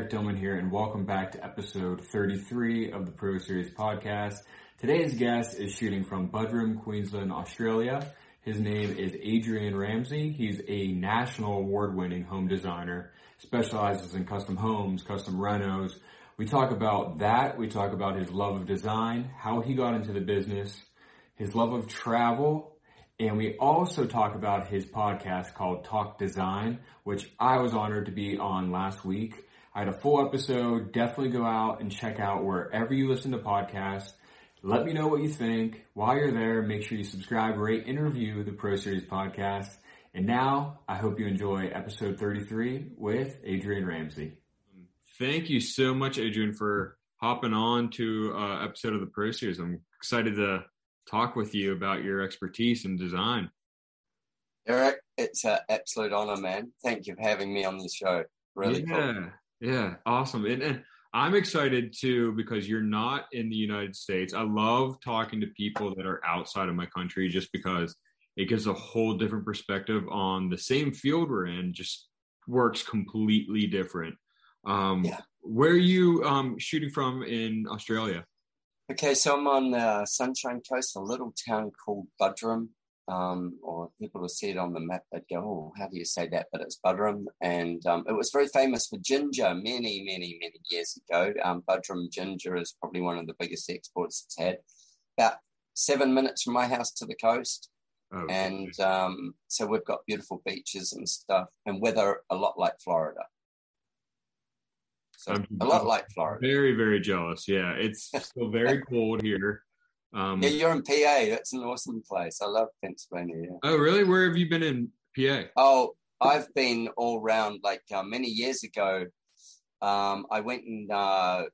Eric here, and welcome back to episode 33 of the Pro Series podcast. Today's guest is shooting from Buderim, Queensland, Australia. His name is Adrian Ramsay. He's a national award-winning home designer, specializes in custom homes, custom renos. We talk about that. We talk about his love of design, how he got into the business, his love of travel, and we also talk about his podcast called Talk Design, which I was honored to be on last week. I had a full episode. Definitely go out and check out wherever you listen to podcasts. Let me know what you think. While you're there, make sure you subscribe, rate, and review the Pro Series podcast. And now I hope you enjoy episode 33 with Adrian Ramsay. Thank you so much, Adrian, for hopping on to uh, episode of the Pro Series. I'm excited to talk with you about your expertise in design. Eric, it's an absolute honor, man. Thank you for having me on the show. Really yeah, cool. Yeah, awesome. And, and I'm excited too because you're not in the United States. I love talking to people that are outside of my country just because it gives a whole different perspective on the same field we're in, just works completely different. Um, yeah. Where are you um, shooting from in Australia? Okay, so I'm on the Sunshine Coast, a little town called Buderim, um, or people will see it on the map. They'd go, "Oh, how do you say that?" But it's Budrum. and um, it was very famous for ginger many, many, many years ago. Um, Buderim ginger is probably one of the biggest exports it's had. About seven minutes from my house to the coast, oh, and um, so we've got beautiful beaches and stuff, and weather a lot like Florida. So I'm, a lot like Florida. Very, very jealous. Yeah, it's still very cold here. Um, yeah, you're in PA. That's an awesome place. I love Pennsylvania. Yeah. Oh, really? Where have you been in PA? Oh, I've been all around. Like uh, many years ago, um, I went and uh,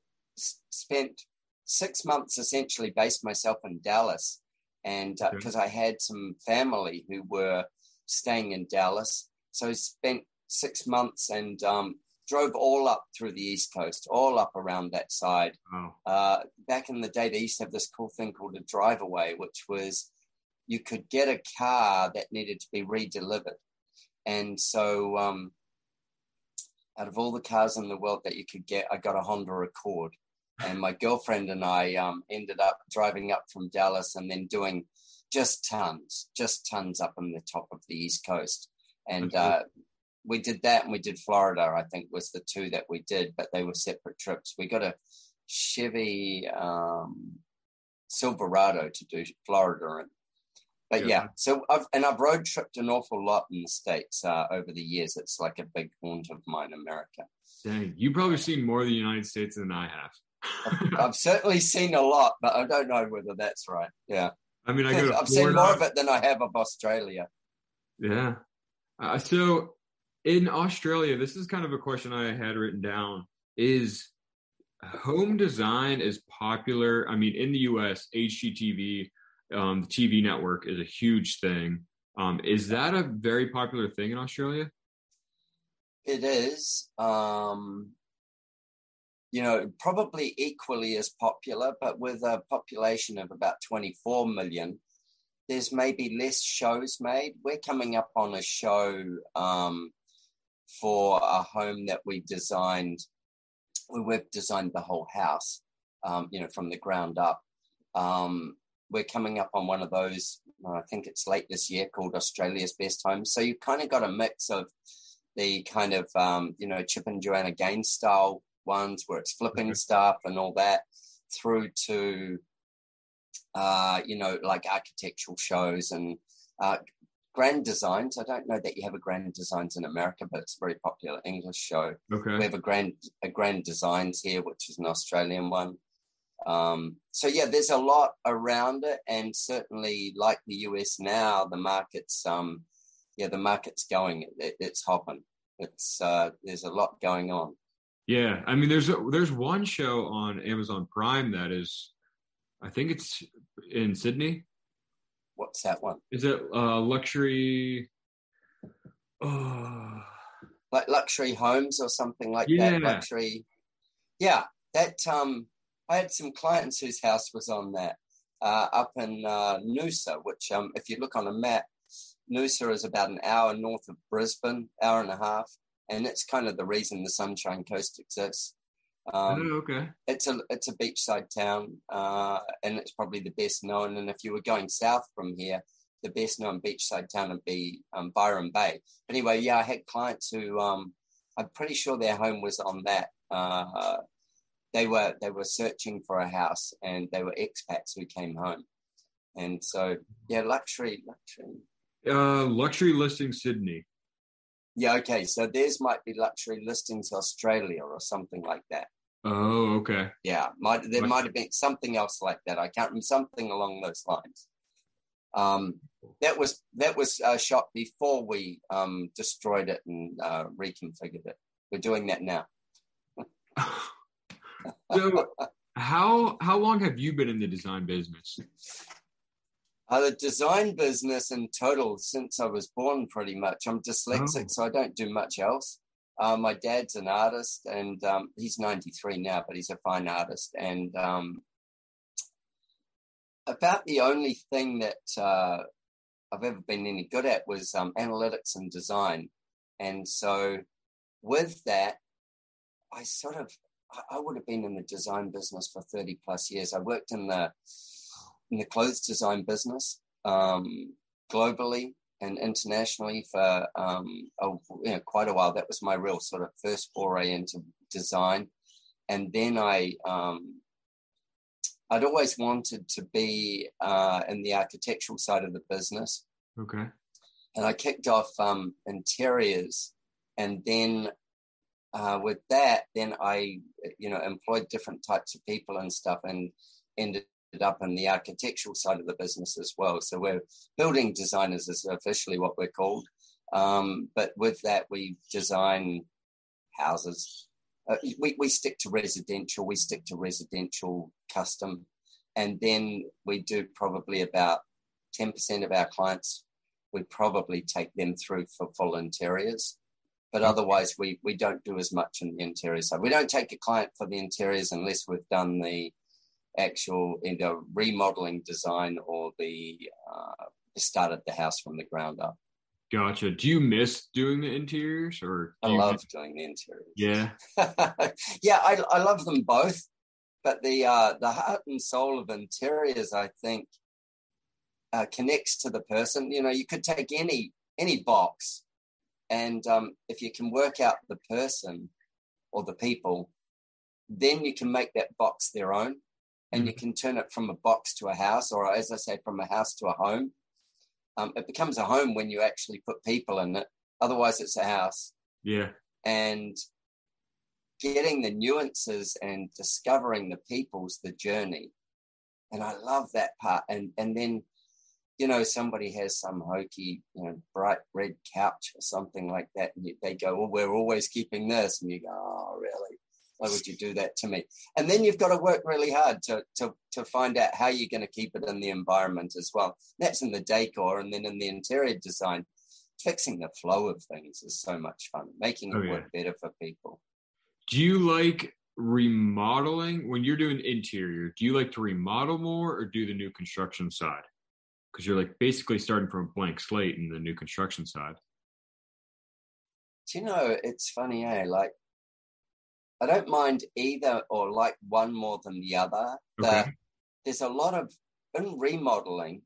spent six months essentially based myself in Dallas, and because uh, I had some family who were staying in Dallas, so I spent six months and um, drove all up through the East Coast, all up around that side. Oh. Uh, back in the day, they used to have this cool thing called a drive away, which was you could get a car that needed to be redelivered. And so, um, out of all the cars in the world that you could get, I got a Honda Accord. And my girlfriend and I um, ended up driving up from Dallas and then doing just tons, just tons up on the top of the East Coast. And uh, we did that and we did Florida, I think was the two that we did, but they were separate trips. We got a Chevy um, Silverado to do Florida in. But yeah, yeah so I've and I've road tripped an awful lot in the States uh, over the years. It's like a big haunt of mine, America. Dang, you've probably seen more of the United States than I have. I've, I've certainly seen a lot, but I don't know whether that's right. Yeah. I mean, I have seen more of it than I have of Australia. Yeah. Uh, so in Australia, this is kind of a question I had written down. Is home design is popular? I mean, in the US, HGTV, um, the TV network is a huge thing. Um, is that a very popular thing in Australia? It is. Um, you know, probably equally as popular, but with a population of about 24 million, there's maybe less shows made. We're coming up on a show um, for a home that we designed. We've designed the whole house, um, you know, from the ground up. Um, we're coming up on one of those. I think it's late this year called Australia's Best Homes. So you've kind of got a mix of the kind of um, you know Chip and Joanna Gaines style ones where it's flipping stuff and all that, through to uh, you know like architectural shows and uh, Grand Designs. I don't know that you have a Grand Designs in America, but it's a very popular English show. Okay. We have a Grand a Grand Designs here, which is an Australian one. Um, so yeah, there's a lot around it, and certainly like the US now, the market's um, yeah, the market's going. It, it's hopping. It's uh, there's a lot going on. Yeah, I mean, there's a, there's one show on Amazon Prime that is, I think it's in Sydney What's that one? Is it uh, luxury? Oh. Like luxury homes or something like yeah. that. Luxury. Yeah, that. Um, I had some clients whose house was on that uh, up in uh, Noosa, which, um, if you look on a map, Noosa is about an hour north of Brisbane, hour and a half. and it's kind of the reason the Sunshine Coast exists. Um, oh, okay. It's a it's a beachside town, uh, and it's probably the best known. And if you were going south from here, the best known beachside town would be um, Byron Bay. But Anyway, yeah, I had clients who um, I'm pretty sure their home was on that. Uh, they were they were searching for a house, and they were expats who came home, and so yeah, luxury, luxury. Uh, luxury listing Sydney. Yeah, okay. So theirs might be luxury listings Australia or something like that. Oh, okay. Yeah, might there might have been something else like that. I can't remember something along those lines. Um, that was that was uh, shot before we um, destroyed it and uh, reconfigured it. We're doing that now. so, how how long have you been in the design business? Uh, the design business in total since I was born, pretty much. I'm dyslexic, oh. so I don't do much else. Uh, my dad's an artist, and um, he's 93 now, but he's a fine artist. And um, about the only thing that uh, I've ever been any good at was um, analytics and design. And so, with that, I sort of I would have been in the design business for 30 plus years. I worked in the in the clothes design business um, globally and internationally for um, a, you know, quite a while. That was my real sort of first foray into design. And then I, um, I'd always wanted to be uh, in the architectural side of the business. Okay. And I kicked off um, interiors, and then uh, with that, then I, you know, employed different types of people and stuff, and ended up in the architectural side of the business as well. So we're building designers is officially what we're called. Um, but with that, we design houses. Uh, we, we stick to residential, we stick to residential custom. And then we do probably about 10% of our clients, we probably take them through for full interiors. But otherwise, we, we don't do as much in the interior side. We don't take a client for the interiors unless we've done the actual either remodeling design or the uh, started the house from the ground up. Gotcha. Do you miss doing the interiors or? I love miss... doing the interiors. Yeah. yeah, I, I love them both, but the uh, the heart and soul of interiors, I think, uh, connects to the person. You know, you could take any any box, and um, if you can work out the person or the people, then you can make that box their own and mm. you can turn it from a box to a house, or as I say, from a house to a home. Um, it becomes a home when you actually put people in it. Otherwise, it's a house. Yeah. And getting the nuances and discovering the people's the journey. And I love that part. And and then, you know, somebody has some hokey, you know, bright red couch or something like that, and they go, "Well, we're always keeping this," and you go, "Oh, really?" Why would you do that to me? And then you've got to work really hard to, to, to find out how you're going to keep it in the environment as well. That's in the decor and then in the interior design. Fixing the flow of things is so much fun, making it oh, yeah. work better for people. Do you like remodeling when you're doing interior? Do you like to remodel more or do the new construction side? Because you're like basically starting from a blank slate in the new construction side. Do you know, it's funny, eh? Like I don't mind either or like one more than the other. Okay. There's a lot of in remodeling.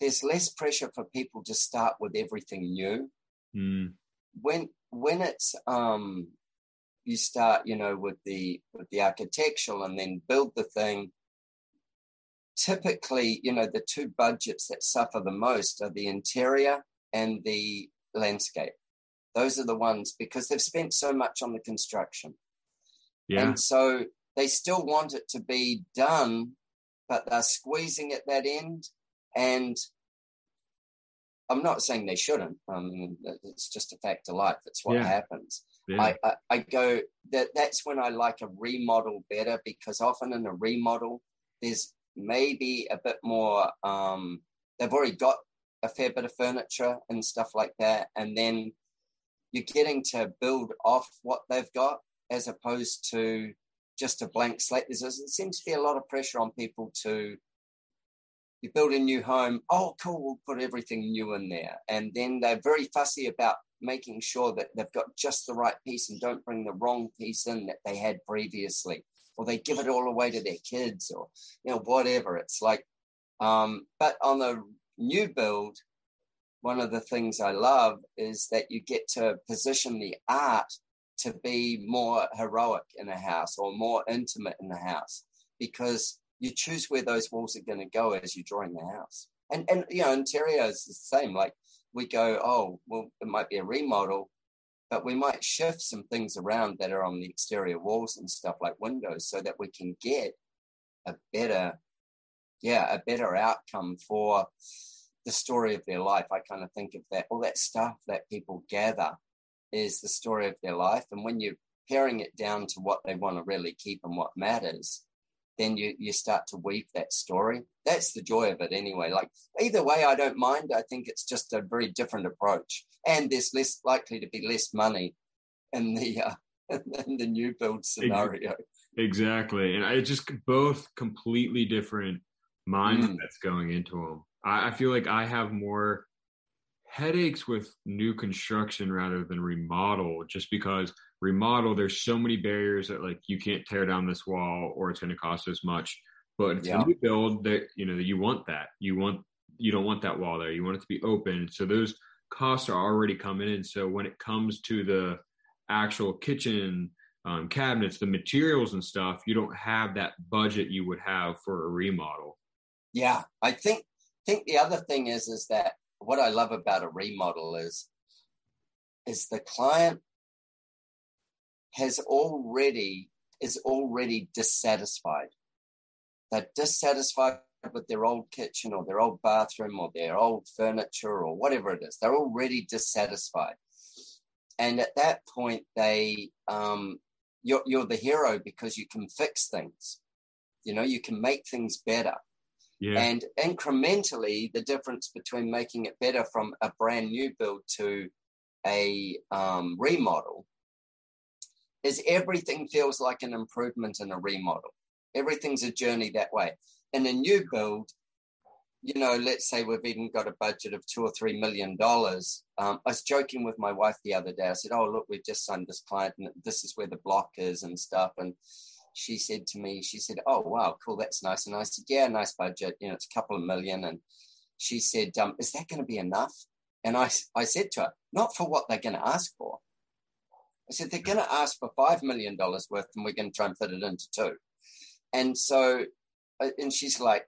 There's less pressure for people to start with everything new. Mm. When when it's um, you start, you know, with the with the architectural and then build the thing. Typically, you know, the two budgets that suffer the most are the interior and the landscape. Those are the ones because they've spent so much on the construction. Yeah. And so they still want it to be done, but they're squeezing at that end. And I'm not saying they shouldn't. Um, it's just a fact of life. It's what yeah. happens. Yeah. I, I, I, go that that's when I like a remodel better because often in a remodel there's maybe a bit more. Um, they've already got a fair bit of furniture and stuff like that, and then you're getting to build off what they've got as opposed to just a blank slate. There's, there seems to be a lot of pressure on people to you build a new home. Oh, cool, we'll put everything new in there. And then they're very fussy about making sure that they've got just the right piece and don't bring the wrong piece in that they had previously, or they give it all away to their kids, or you know whatever. It's like, um, but on the new build, one of the things I love is that you get to position the art to be more heroic in a house or more intimate in the house because you choose where those walls are going to go as you're drawing the house. And and you know, interior is the same. Like we go, oh, well, it might be a remodel, but we might shift some things around that are on the exterior walls and stuff like windows so that we can get a better, yeah, a better outcome for the story of their life. I kind of think of that, all that stuff that people gather is the story of their life. And when you're paring it down to what they want to really keep and what matters, then you you start to weave that story. That's the joy of it anyway. Like either way, I don't mind. I think it's just a very different approach, and there's less likely to be less money in the uh, in the new build scenario. Exactly, and it's just both completely different mindsets mm. going into them. I, I feel like I have more headaches with new construction rather than remodel, just because remodel, there's so many barriers that like you can't tear down this wall or it's going to cost as much. But it's yeah. a new build that you know you want that you want you don't want that wall there. You want it to be open. So those costs are already coming in. So when it comes to the actual kitchen um, cabinets, the materials and stuff, you don't have that budget you would have for a remodel. Yeah, I think think the other thing is is that what I love about a remodel is is the client has already is already dissatisfied. They're dissatisfied with their old kitchen or their old bathroom or their old furniture or whatever it is. They're already dissatisfied. And at that point, they um, you're, you're the hero because you can fix things. You know, you can make things better. Yeah. And incrementally, the difference between making it better from a brand new build to a um, remodel is everything feels like an improvement in a remodel. Everything's a journey that way. In a new build, you know, let's say we've even got a budget of two or three million dollars. Um, I was joking with my wife the other day. I said, "Oh, look, we've just signed this client, and this is where the block is and stuff." And she said to me, she said, "Oh, wow, cool, that's nice." And I said, "Yeah, nice budget. You know, it's a couple of million. And she said, um, "Is that going to be enough?" And I, I said to her, "Not for what they're going to ask for. I said, they're going to ask for $5 million worth and we're going to try and fit it into two. And so, uh, and she's like,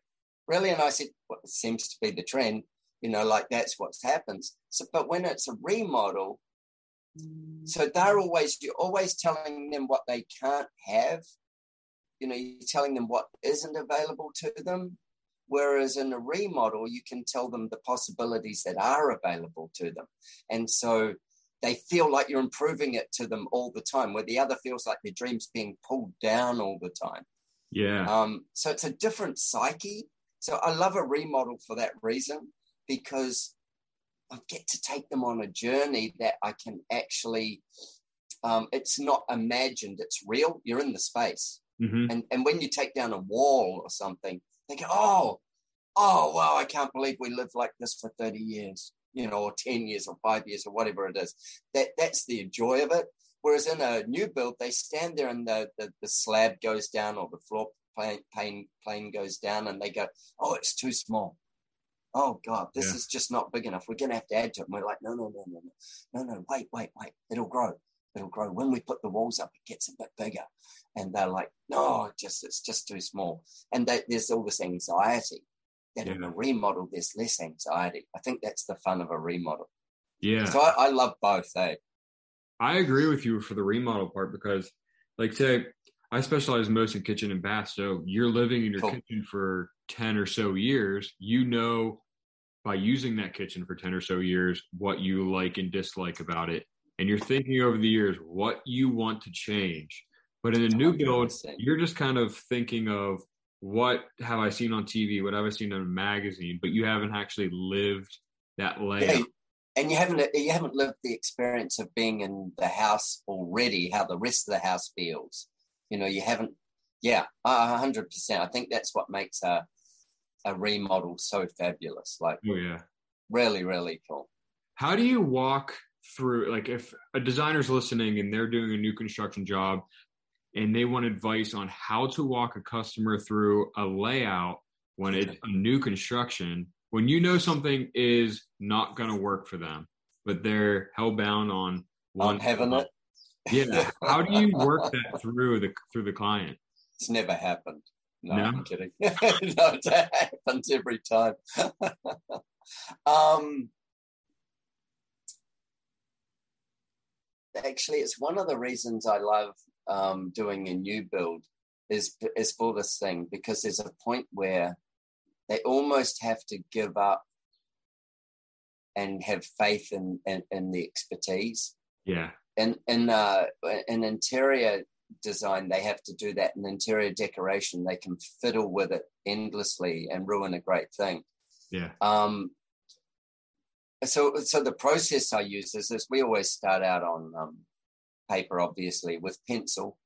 really? And I said, well, it seems to be the trend, you know, like that's what happens. So, but when it's a remodel, so they're always, you're always telling them what they can't have. You know, you're telling them what isn't available to them. Whereas in a remodel, you can tell them the possibilities that are available to them. And so they feel like you're improving it to them all the time, where the other feels like their dream's being pulled down all the time. Yeah. Um, so it's a different psyche. So I love a remodel for that reason because I get to take them on a journey that I can actually. Um, it's not imagined; it's real. You're in the space, mm-hmm. and and when you take down a wall or something, they go, "Oh, oh, wow! I can't believe we lived like this for thirty years." you know, or 10 years or five years or whatever it is. That that's the joy of it. Whereas in a new build, they stand there and the, the, the slab goes down or the floor plane, plane, plane goes down and they go, oh, it's too small. Oh God, this yeah. is just not big enough. We're going to have to add to it. And we're like, no, no, no, no, no, no, no, wait, wait, wait. It'll grow. It'll grow. When we put the walls up, it gets a bit bigger. And they're like, no, just it's just too small. And they, there's all this anxiety that yeah. in a remodel there's less anxiety. I think that's the fun of a remodel. Yeah. So I, I love both. Eh? I agree with you for the remodel part because, like, say I specialize most in kitchen and bath. So you're living in your cool. kitchen for ten or so years. You know, by using that kitchen for ten or so years, what you like and dislike about it, and you're thinking over the years what you want to change. But in a new build, you're just kind of thinking of what have I seen on TV? What have I seen in a magazine? But you haven't actually lived that layout. Yeah, and you haven't you haven't lived the experience of being in the house already. How the rest of the house feels. You know, you haven't. Yeah, hundred percent. I think that's what makes a a remodel so fabulous. Like, oh yeah, really, really cool. How do you walk through like if a designer's listening and they're doing a new construction job and they want advice on how to walk a customer through a layout when it's a new construction when you know something is not going to work for them but they're hellbound on on having it yeah. How do you work that through the through the client? It's never happened. No, no? i'm kidding. No it happens every time. Um actually it's one of the reasons i love um, doing a new build is is for this thing because there's a point where they almost have to give up and have faith in in, in the expertise. Yeah. In in uh, in interior design, they have to do that. In interior decoration, they can fiddle with it endlessly and ruin a great thing. Yeah. Um. So so the process I use is this: we always start out on um, paper, obviously, with pencil.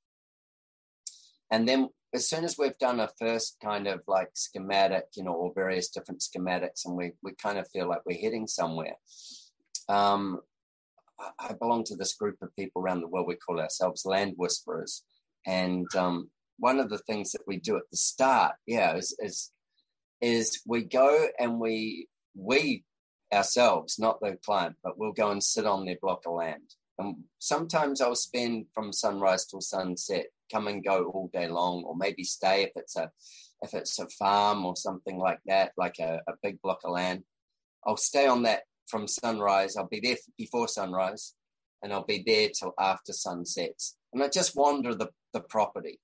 And then as soon as we've done a first kind of like schematic, you know, or various different schematics, and we, we kind of feel like we're heading somewhere. Um, I belong to this group of people around the world. We call ourselves land whisperers. And um, one of the things that we do at the start, yeah, is, is, is we go and we, we ourselves, not the client, but we'll go and sit on their block of land and sometimes I'll spend from sunrise till sunset, come and go all day long, or maybe stay if it's a if it's a farm or something like that, like a, a big block of land. I'll stay on that from sunrise. I'll be there before sunrise, and I'll be there till after sunsets. And I just wander the, the property,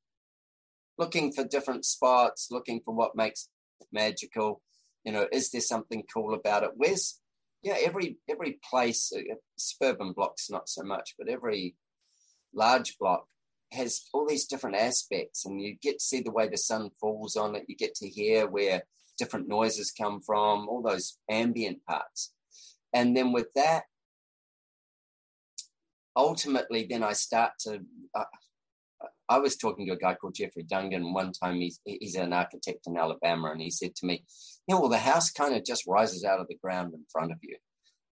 looking for different spots, looking for what makes it magical. You know, is there something cool about it? Where's yeah, every every place, uh, suburban blocks not so much, but every large block has all these different aspects, and you get to see the way the sun falls on it. You get to hear where different noises come from, all those ambient parts, and then with that, ultimately, then I start to. Uh, I was talking to a guy called Jeffrey Dungan one time. He's he's an architect in Alabama, and he said to me, "Yeah, well, the house kind of just rises out of the ground in front of you,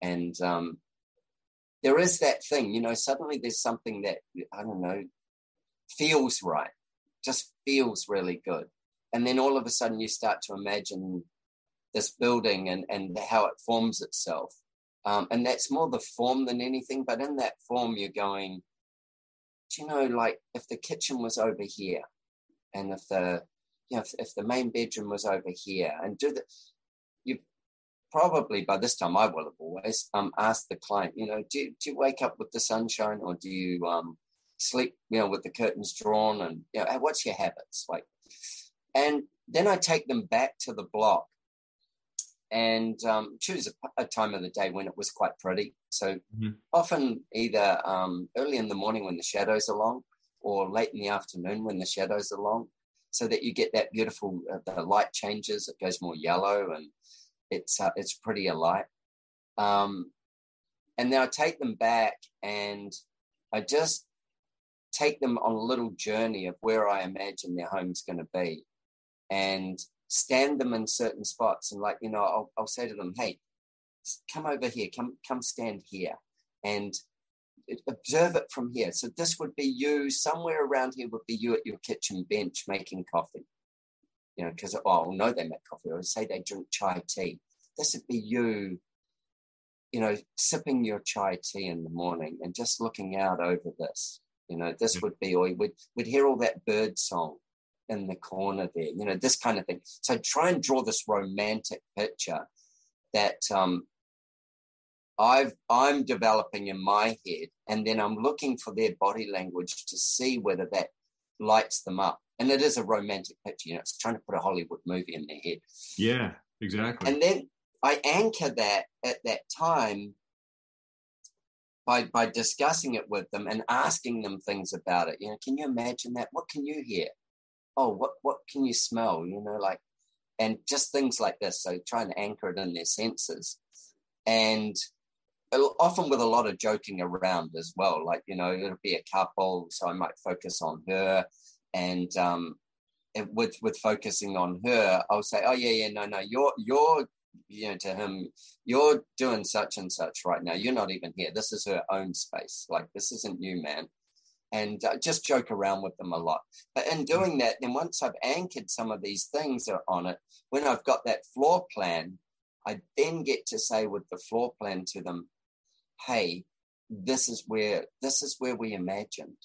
and um, there is that thing, you know. Suddenly, there's something that I don't know feels right, just feels really good, and then all of a sudden, you start to imagine this building and and how it forms itself, um, and that's more the form than anything. But in that form, you're going." You know, like if the kitchen was over here and if the, you know, if, if the main bedroom was over here and do the, you probably by this time I will have always um, asked the client, you know, do, do you wake up with the sunshine or do you um, sleep, you know, with the curtains drawn and, you know, what's your habits? Like, and then I take them back to the block and um, choose a, a, time of the day when it was quite pretty. So mm-hmm. often either um, early in the morning when the shadows are long, or late in the afternoon when the shadows are long, so that you get that beautiful uh, the light changes. It goes more yellow and it's uh, it's prettier light. Um, and then I take them back and I just take them on a little journey of where I imagine their home's going to be. And stand them in certain spots and like you know I'll, I'll say to them hey come over here come come stand here and observe it from here. So this would be you somewhere around here would be you at your kitchen bench making coffee. You know because oh, i'll know they make coffee. Or say they drink chai tea. This would be you you know sipping your chai tea in the morning and just looking out over this. You know this would be or we'd, we'd hear all that bird song in the corner there, you know, this kind of thing. So try and draw this romantic picture that um, I've I'm developing in my head, and then I'm looking for their body language to see whether that lights them up. And it is a romantic picture, you know, it's trying to put a Hollywood movie in their head. Yeah, exactly. And then I anchor that at that time by by discussing it with them and asking them things about it. You know, can you imagine that? What can you hear? Oh, what what can you smell? You know, like, and just things like this. So trying to anchor it in their senses, and often with a lot of joking around as well. Like, you know, it'll be a couple, so I might focus on her, and um, with with focusing on her, I'll say, oh yeah, yeah, no, no, you're you're you know, to him, you're doing such and such right now. You're not even here. This is her own space. Like, this isn't you, man. And uh, just joke around with them a lot. But in doing that, then once I've anchored some of these things on it, when I've got that floor plan, I then get to say with the floor plan to them, hey, this is where this is where we imagined.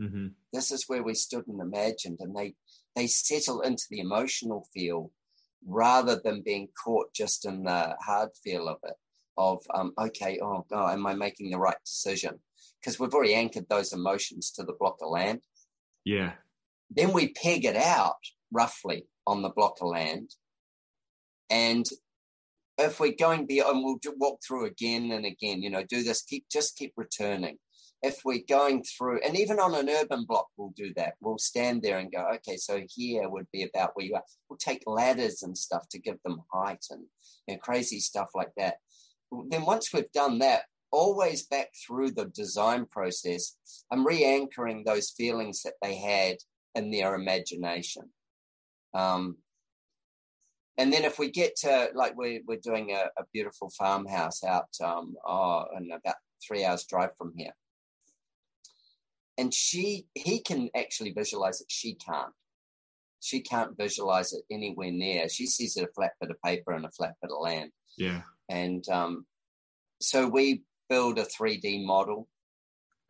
Mm-hmm. This is where we stood and imagined, and they they settle into the emotional feel rather than being caught just in the hard feel of it. Of um, okay, oh god, am I making the right decision? Because we've already anchored those emotions to the block of land. Yeah. Then we peg it out roughly on the block of land, and if we're going beyond, we'll walk through again and again. You know, do this. Keep just keep returning. If we're going through, and even on an urban block, we'll do that. We'll stand there and go, okay, so here would be about where you are. We'll take ladders and stuff to give them height and know, crazy stuff like that. Then once we've done that, always back through the design process, I'm re-anchoring those feelings that they had in their imagination. Um, and then if we get to like we're, we're doing a, a beautiful farmhouse out um oh in about three hours drive from here. And she he can actually visualize it. She can't. She can't visualize it anywhere near. She sees it a flat bit of paper and a flat bit of land. Yeah. And um so we build a 3d model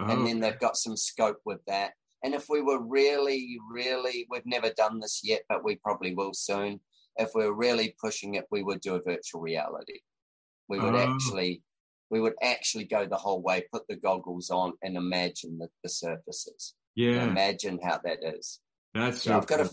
oh, and then they've got some scope with that and if we were really really we've never done this yet but we probably will soon if we are really pushing it, we would do a virtual reality. We would oh. actually we would actually go the whole way, put the goggles on, and imagine the, the surfaces. Yeah, imagine how that is. That's so. I've got a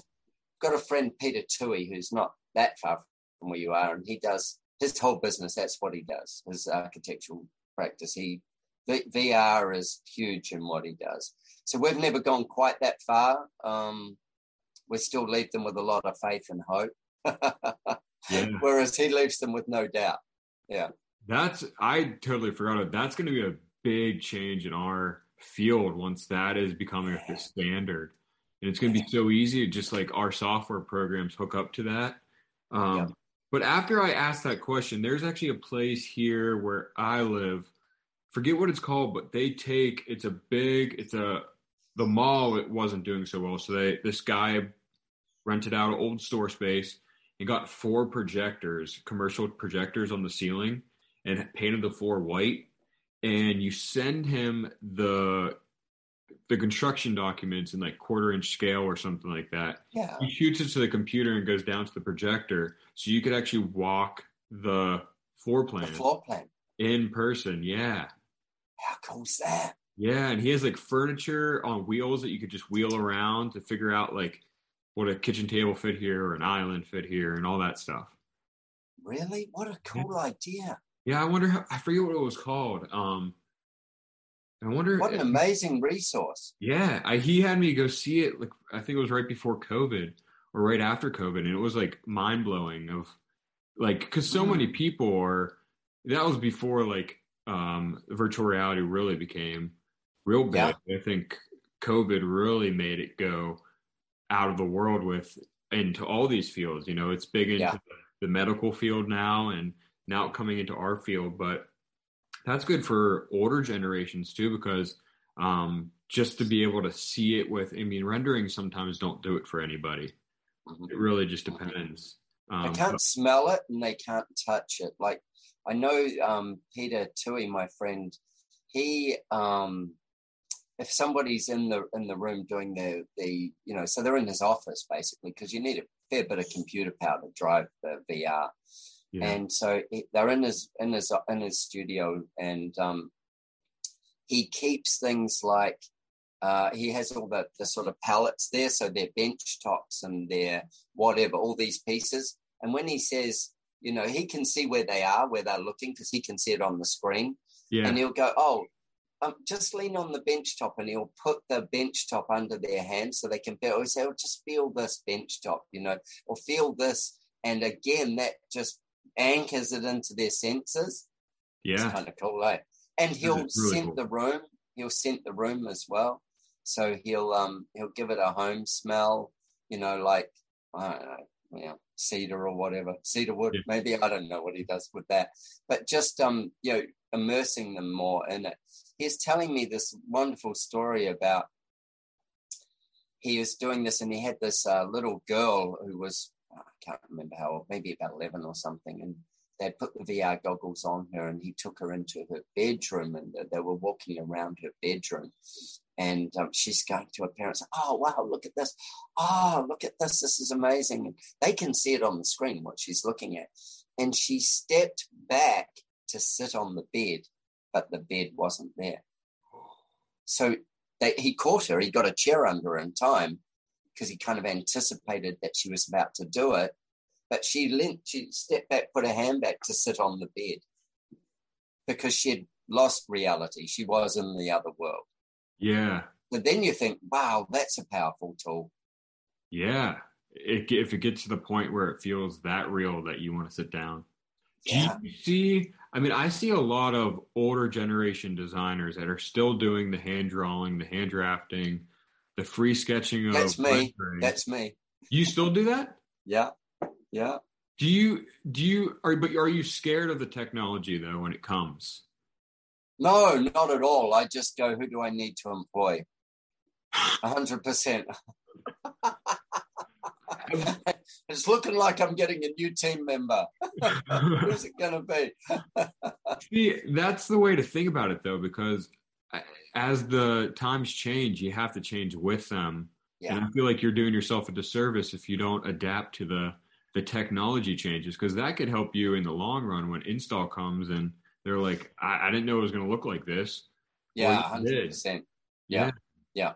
got a friend Peter Tui who's not that far from where you are, and he does his whole business. That's what he does. His architectural practice. He VR is huge in what he does. So we've never gone quite that far. Um, we still leave them with a lot of faith and hope yeah. Whereas he leaves them with no doubt. Yeah. That's I totally forgot it. That's going to be a big change in our field once that is becoming yeah. the standard. And it's going to be so easy, just like our software programs hook up to that. Um. But after I asked that question, there's actually a place here where I live. Forget what it's called, but they take it's a big it's a the mall it wasn't doing so well, so they this guy rented out old store space and got four projectors, commercial projectors on the ceiling, and painted the floor white. And you send him the the construction documents in like quarter inch scale or something like that. Yeah. He shoots it to the computer and goes down to the projector, so you could actually walk the floor plan. The floor plan in person. Yeah. How cool is that? Yeah, and he has like furniture on wheels that you could just wheel around to figure out like would a kitchen table fit here or an island fit here and all that stuff. Really? What a cool yeah. idea. Yeah, I wonder how I forget what it was called. Um I wonder What an amazing resource. Yeah, I, he had me go see it like I think it was right before COVID or right after COVID and it was like mind-blowing of like cuz so mm. many people are that was before like um virtual reality really became real big. Yeah. I think COVID really made it go out of the world with into all these fields. You know, it's big into yeah. the medical field now and now coming into our field, but that's good for older generations too, because um, just to be able to see it with, I mean, rendering sometimes don't do it for anybody. Mm-hmm. It really just depends. Um, they can't but, smell it and they can't touch it. Like I know um, Peter Tui, my friend, he um, if somebody's in the in the room doing the the you know so they're in his office basically because you need a fair bit of computer power to drive the VR. Yeah. And so they're in his in his in his studio, and um, he keeps things like uh, he has all the, the sort of pallets there, so their bench tops and their whatever, all these pieces. And when he says, you know, he can see where they are, where they're looking, because he can see it on the screen. Yeah. And he'll go, oh, um, just lean on the bench top and he'll put the bench top under their hand so they can feel. He'll say, oh, just feel this bench top, you know, or feel this. And again, that just anchors it into their senses. Yeah. It's kind of cool, eh? And he'll really scent cool. the room. He'll scent the room as well. So he'll um he'll give it a home smell, you know, like I don't know, yeah, cedar or whatever, cedar wood. Yeah. Maybe I don't know what he does with that, but just um, you know, immersing them more in it. He's telling me this wonderful story about he was doing this, and he had this uh, little girl who was I can't remember how old, maybe about eleven or something, and they put the VR goggles on her, and he took her into her bedroom, and they were walking around her bedroom, and um, she's going to her parents, "Oh wow, look at this! Oh, look at this! This is amazing!" And they can see it on the screen what she's looking at, and she stepped back to sit on the bed, but the bed wasn't there. So they, he caught her. He got a chair under her in time because he kind of anticipated that she was about to do it. But she leant, she stepped back, put her hand back to sit on the bed because she had lost reality. She was in the other world. Yeah. But then you think, wow, that's a powerful tool. Yeah. It, if it gets to the point where it feels that real that you want to sit down. Yeah. Do you see? I mean, I see a lot of older generation designers that are still doing the hand drawing, the hand drafting, the free sketching of. That's me. That's me. You still do that? Yeah. Yeah. Do you? Do you? Are but are you scared of the technology though when it comes? No, not at all. I just go, who do I need to employ? A hundred percent. It's looking like I'm getting a new team member. Who's it going to be? See, that's the way to think about it, though, because as the times change, you have to change with them. Yeah. And I feel like you're doing yourself a disservice if you don't adapt to the the technology changes, because that could help you in the long run when install comes and they're like, I, I didn't know it was going to look like this. Yeah, hundred percent. Yeah, yeah.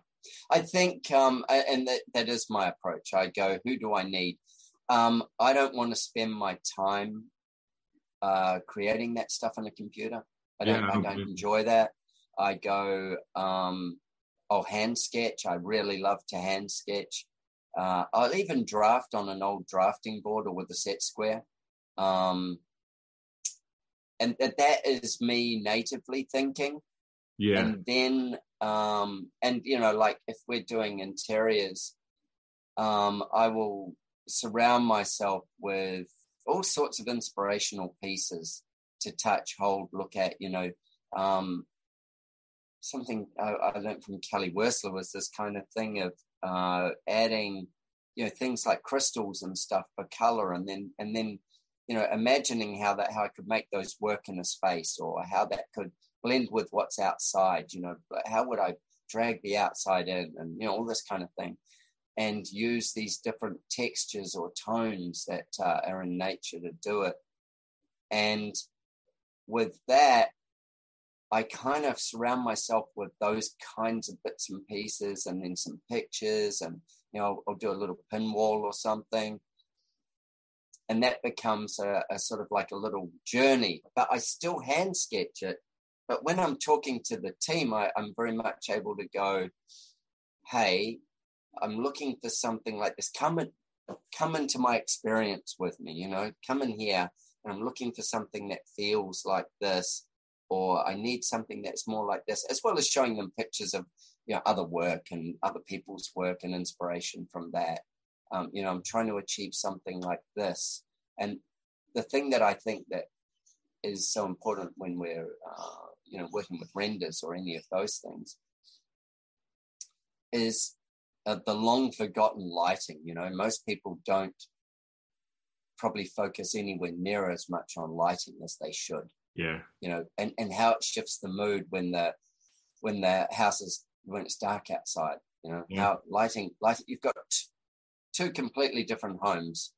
I think, um, and that that is my approach. I go, who do I need? Um, I don't want to spend my time uh, creating that stuff on a computer. I don't. Yeah, I don't enjoy that. I go, um, I'll hand sketch. I really love to hand sketch. Uh, I'll even draft on an old drafting board or with a set square. Um, and that, that is me natively thinking Yeah. and then um and you know like if we're doing interiors um i will surround myself with all sorts of inspirational pieces to touch hold look at you know um something i, I learned from kelly Wearstler was this kind of thing of uh adding you know things like crystals and stuff for color and then and then you know imagining how that how i could make those work in a space or how that could blend with what's outside you know how would i drag the outside in and you know all this kind of thing and use these different textures or tones that uh, are in nature to do it. And with that i kind of surround myself with those kinds of bits and pieces and then some pictures and you know i'll, I'll do a little pinwall or something. And that becomes a, a sort of like a little journey but i still hand sketch it. But when I'm talking to the team, I, I'm very much able to go, hey, I'm looking for something like this. Come in, come into my experience with me, you know, come in here and I'm looking for something that feels like this, or I need something that's more like this, as well as showing them pictures of you know other work and other people's work and inspiration from that. Um, you know, I'm trying to achieve something like this. And the thing that I think that is so important when we're uh, you know working with renders or any of those things is uh, the long forgotten lighting you know most people don't probably focus anywhere near as much on lighting as they should Yeah. you know and and how it shifts the mood when the when the house is when it's dark outside you know Yeah. how lighting lighting you've got t- two completely different homes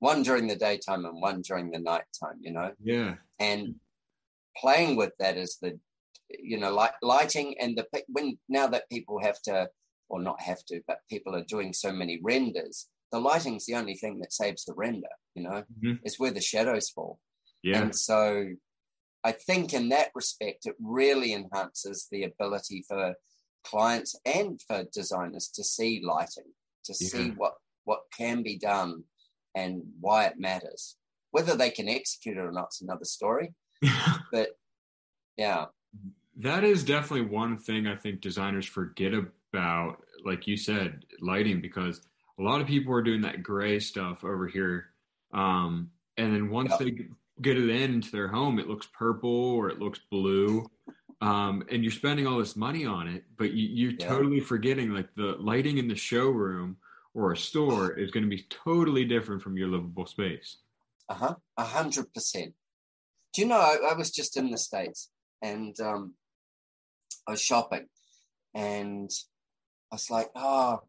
one during the daytime and one during the nighttime you know Yeah. and playing with that is the you know like lighting and the when now that people have to or not have to but people are doing so many renders the lighting's the only thing that saves the render you know Mhm. it's where the shadows fall Yeah. and so i think in that respect it really enhances the ability for clients and for designers to see lighting to see what what can be done and why it matters whether they can execute it or not is another story but yeah that is definitely one thing I think designers forget about, like you said, lighting, because a lot of people are doing that gray stuff over here. Um, and then once yep. they get it into their home, it looks purple or it looks blue. Um, and you're spending all this money on it, but you, are yeah. totally forgetting like the lighting in the showroom or a store is going to be totally different from your livable space. Uh huh. A hundred percent. Do you know? I, I, was just in the states and um, I was shopping, and I was like, oh,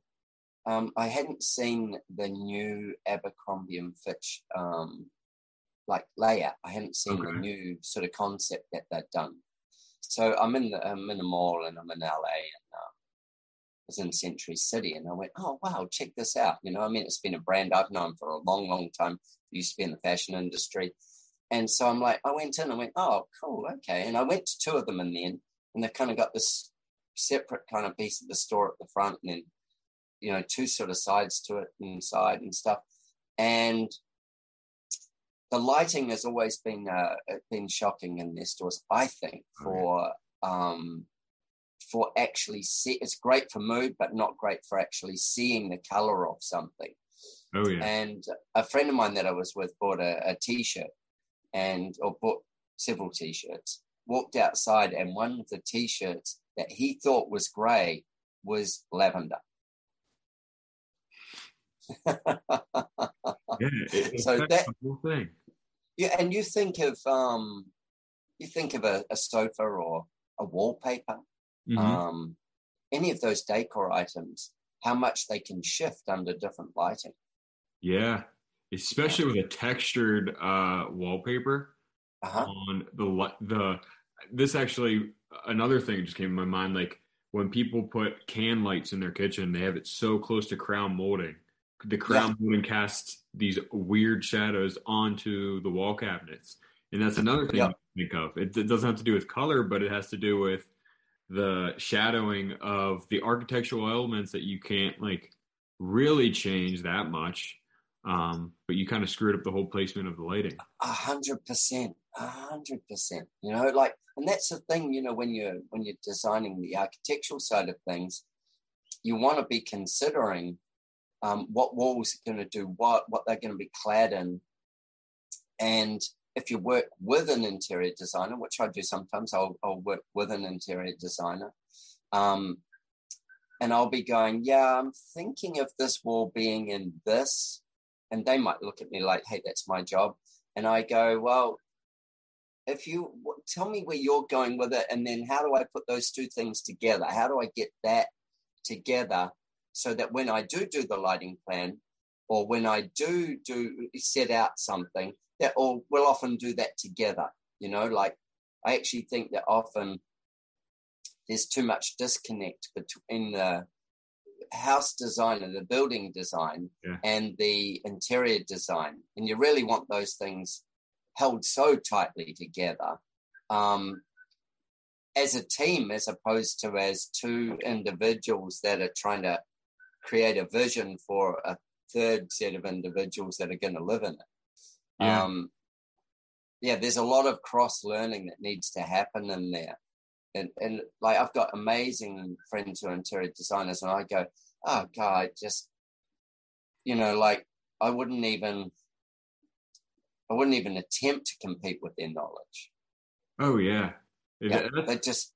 um, I hadn't seen the new Abercrombie and Fitch um, like layout. I hadn't seen okay. the new sort of concept that they'd done. So I'm in the I'm in the mall and I'm in LA and um, I was in Century City and I went, oh wow, check this out. You know, I mean, it's been a brand I've known for a long, long time. It used to be in the fashion industry, and so I'm like, I went in. I went, oh cool, okay. And I went to two of them in the end, and they've kind of got this separate kind of piece of the store at the front, and then you know two sort of sides to it inside and stuff, and the lighting has always been uh, been shocking in their stores. I think for um, for actually see, it's great for mood, but not great for actually seeing the color of something. Oh yeah. And a friend of mine that I was with bought a a t-shirt and or bought several t-shirts. Walked outside, and one of the t-shirts that he thought was grey was lavender. yeah, it, so that whole thing. Yeah, and you think of um, you think of a, a sofa or a wallpaper, mm-hmm. um, any of those decor items, how much they can shift under different lighting. Yeah, especially with a textured uh, wallpaper uh-huh. on the the. This actually another thing just came to my mind, like when people put can lights in their kitchen, they have it so close to crown molding the crown yeah. molding casts these weird shadows onto the wall cabinets. And that's another thing yeah. to think of. It, it, doesn't have to do with color, but it has to do with the shadowing of the architectural elements that you can't like really change that much. Um, but you kind of screwed up the whole placement of the lighting. A hundred percent, a hundred percent. You know, like, and that's the thing. You know, when you're when you're designing the architectural side of things, you want to be considering um, what walls are going to do what, what they're going to be clad in. And if you work with an interior designer, which I do sometimes, I'll, I'll work with an interior designer. Um, and I'll be going, yeah, I'm thinking of this wall being in this. And they might look at me like, hey, that's my job. And I go, well, if you tell me where you're going with it, and then how do I put those two things together? How do I get that together so that when I do do the lighting plan or when I do do set out something, that all we'll often do that together. You know, like I actually think that often there's too much disconnect between the house design and the building design yeah. and the interior design, and you really want those things held so tightly together. Um, as a team, as opposed to as two individuals that are trying to create a vision for a third set of individuals that are going to live in it. Yeah. Um, yeah, there's a lot of cross learning that needs to happen in there. And, and like I've got amazing friends who are interior designers, and I go, oh God, just you know, like I wouldn't even I wouldn't even attempt to compete with their knowledge. Oh yeah, yeah they're just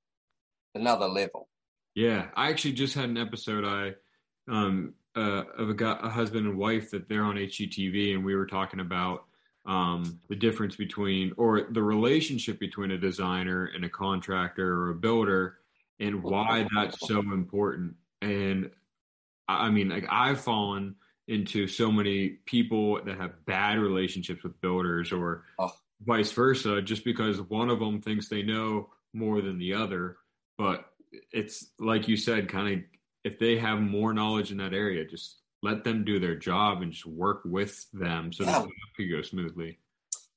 another level. Yeah, I actually just had an episode I um, uh, of a, a husband and wife that they're on HGTV, and we were talking about um, the difference between or the relationship between a designer and a contractor or a builder, and why that's so important. And I mean, like I've fallen into so many people that have bad relationships with builders or oh. vice versa, just because one of them thinks they know more than the other. But it's like you said, kind of if they have more knowledge in that area, just let them do their job and just work with them so yeah. that it could go smoothly.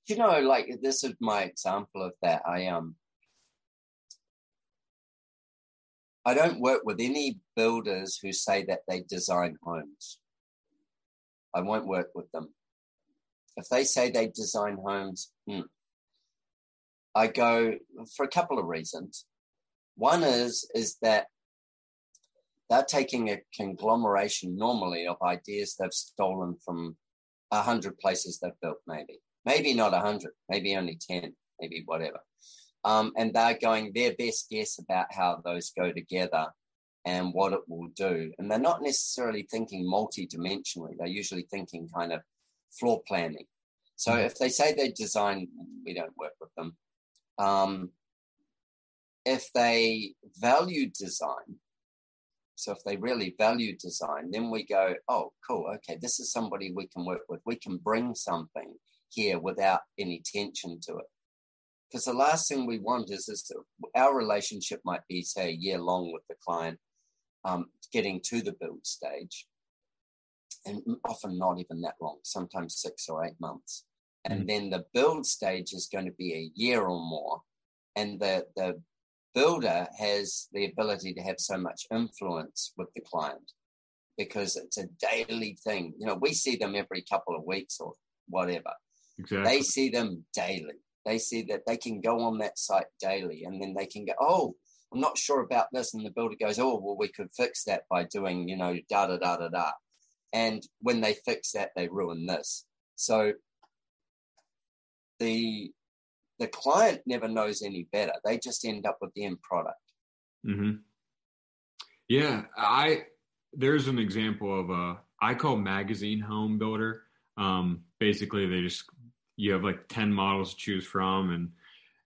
You know, like this is my example of that. I um I don't work with any builders who say that they design homes. I won't work with them. If they say they design homes, hmm, I go for a couple of reasons. One is is that they're taking a conglomeration normally of ideas they've stolen from a hundred places they've built, maybe, maybe not a hundred, maybe only 10, maybe whatever. Um, and they're going their best guess about how those go together and what it will do. And they're not necessarily thinking multi-dimensionally. They're usually thinking kind of floor planning. So mm-hmm. if they say they design, we don't work with them. Um, if they value design, so if they really value design, then we go, oh, cool, okay, this is somebody we can work with. We can bring something here without any tension to it. Because the last thing we want is, is our relationship might be, say, a year long with the client, um, getting to the build stage, and often not even that long, sometimes six or eight months. And mm. then the build stage is going to be a year or more. And the, the builder has the ability to have so much influence with the client because it's a daily thing. You know, we see them every couple of weeks or whatever. Exactly. They see them daily. They see that they can go on that site daily and then they can go, oh, I'm not sure about this. And the builder goes, oh, well, we could fix that by doing, you know, da da da da da. And when they fix that, they ruin this. So the the client never knows any better. They just end up with the end product. Mm-hmm. Yeah, I there's an example of a I call magazine home builder. Um, basically, they just you have like ten models to choose from, and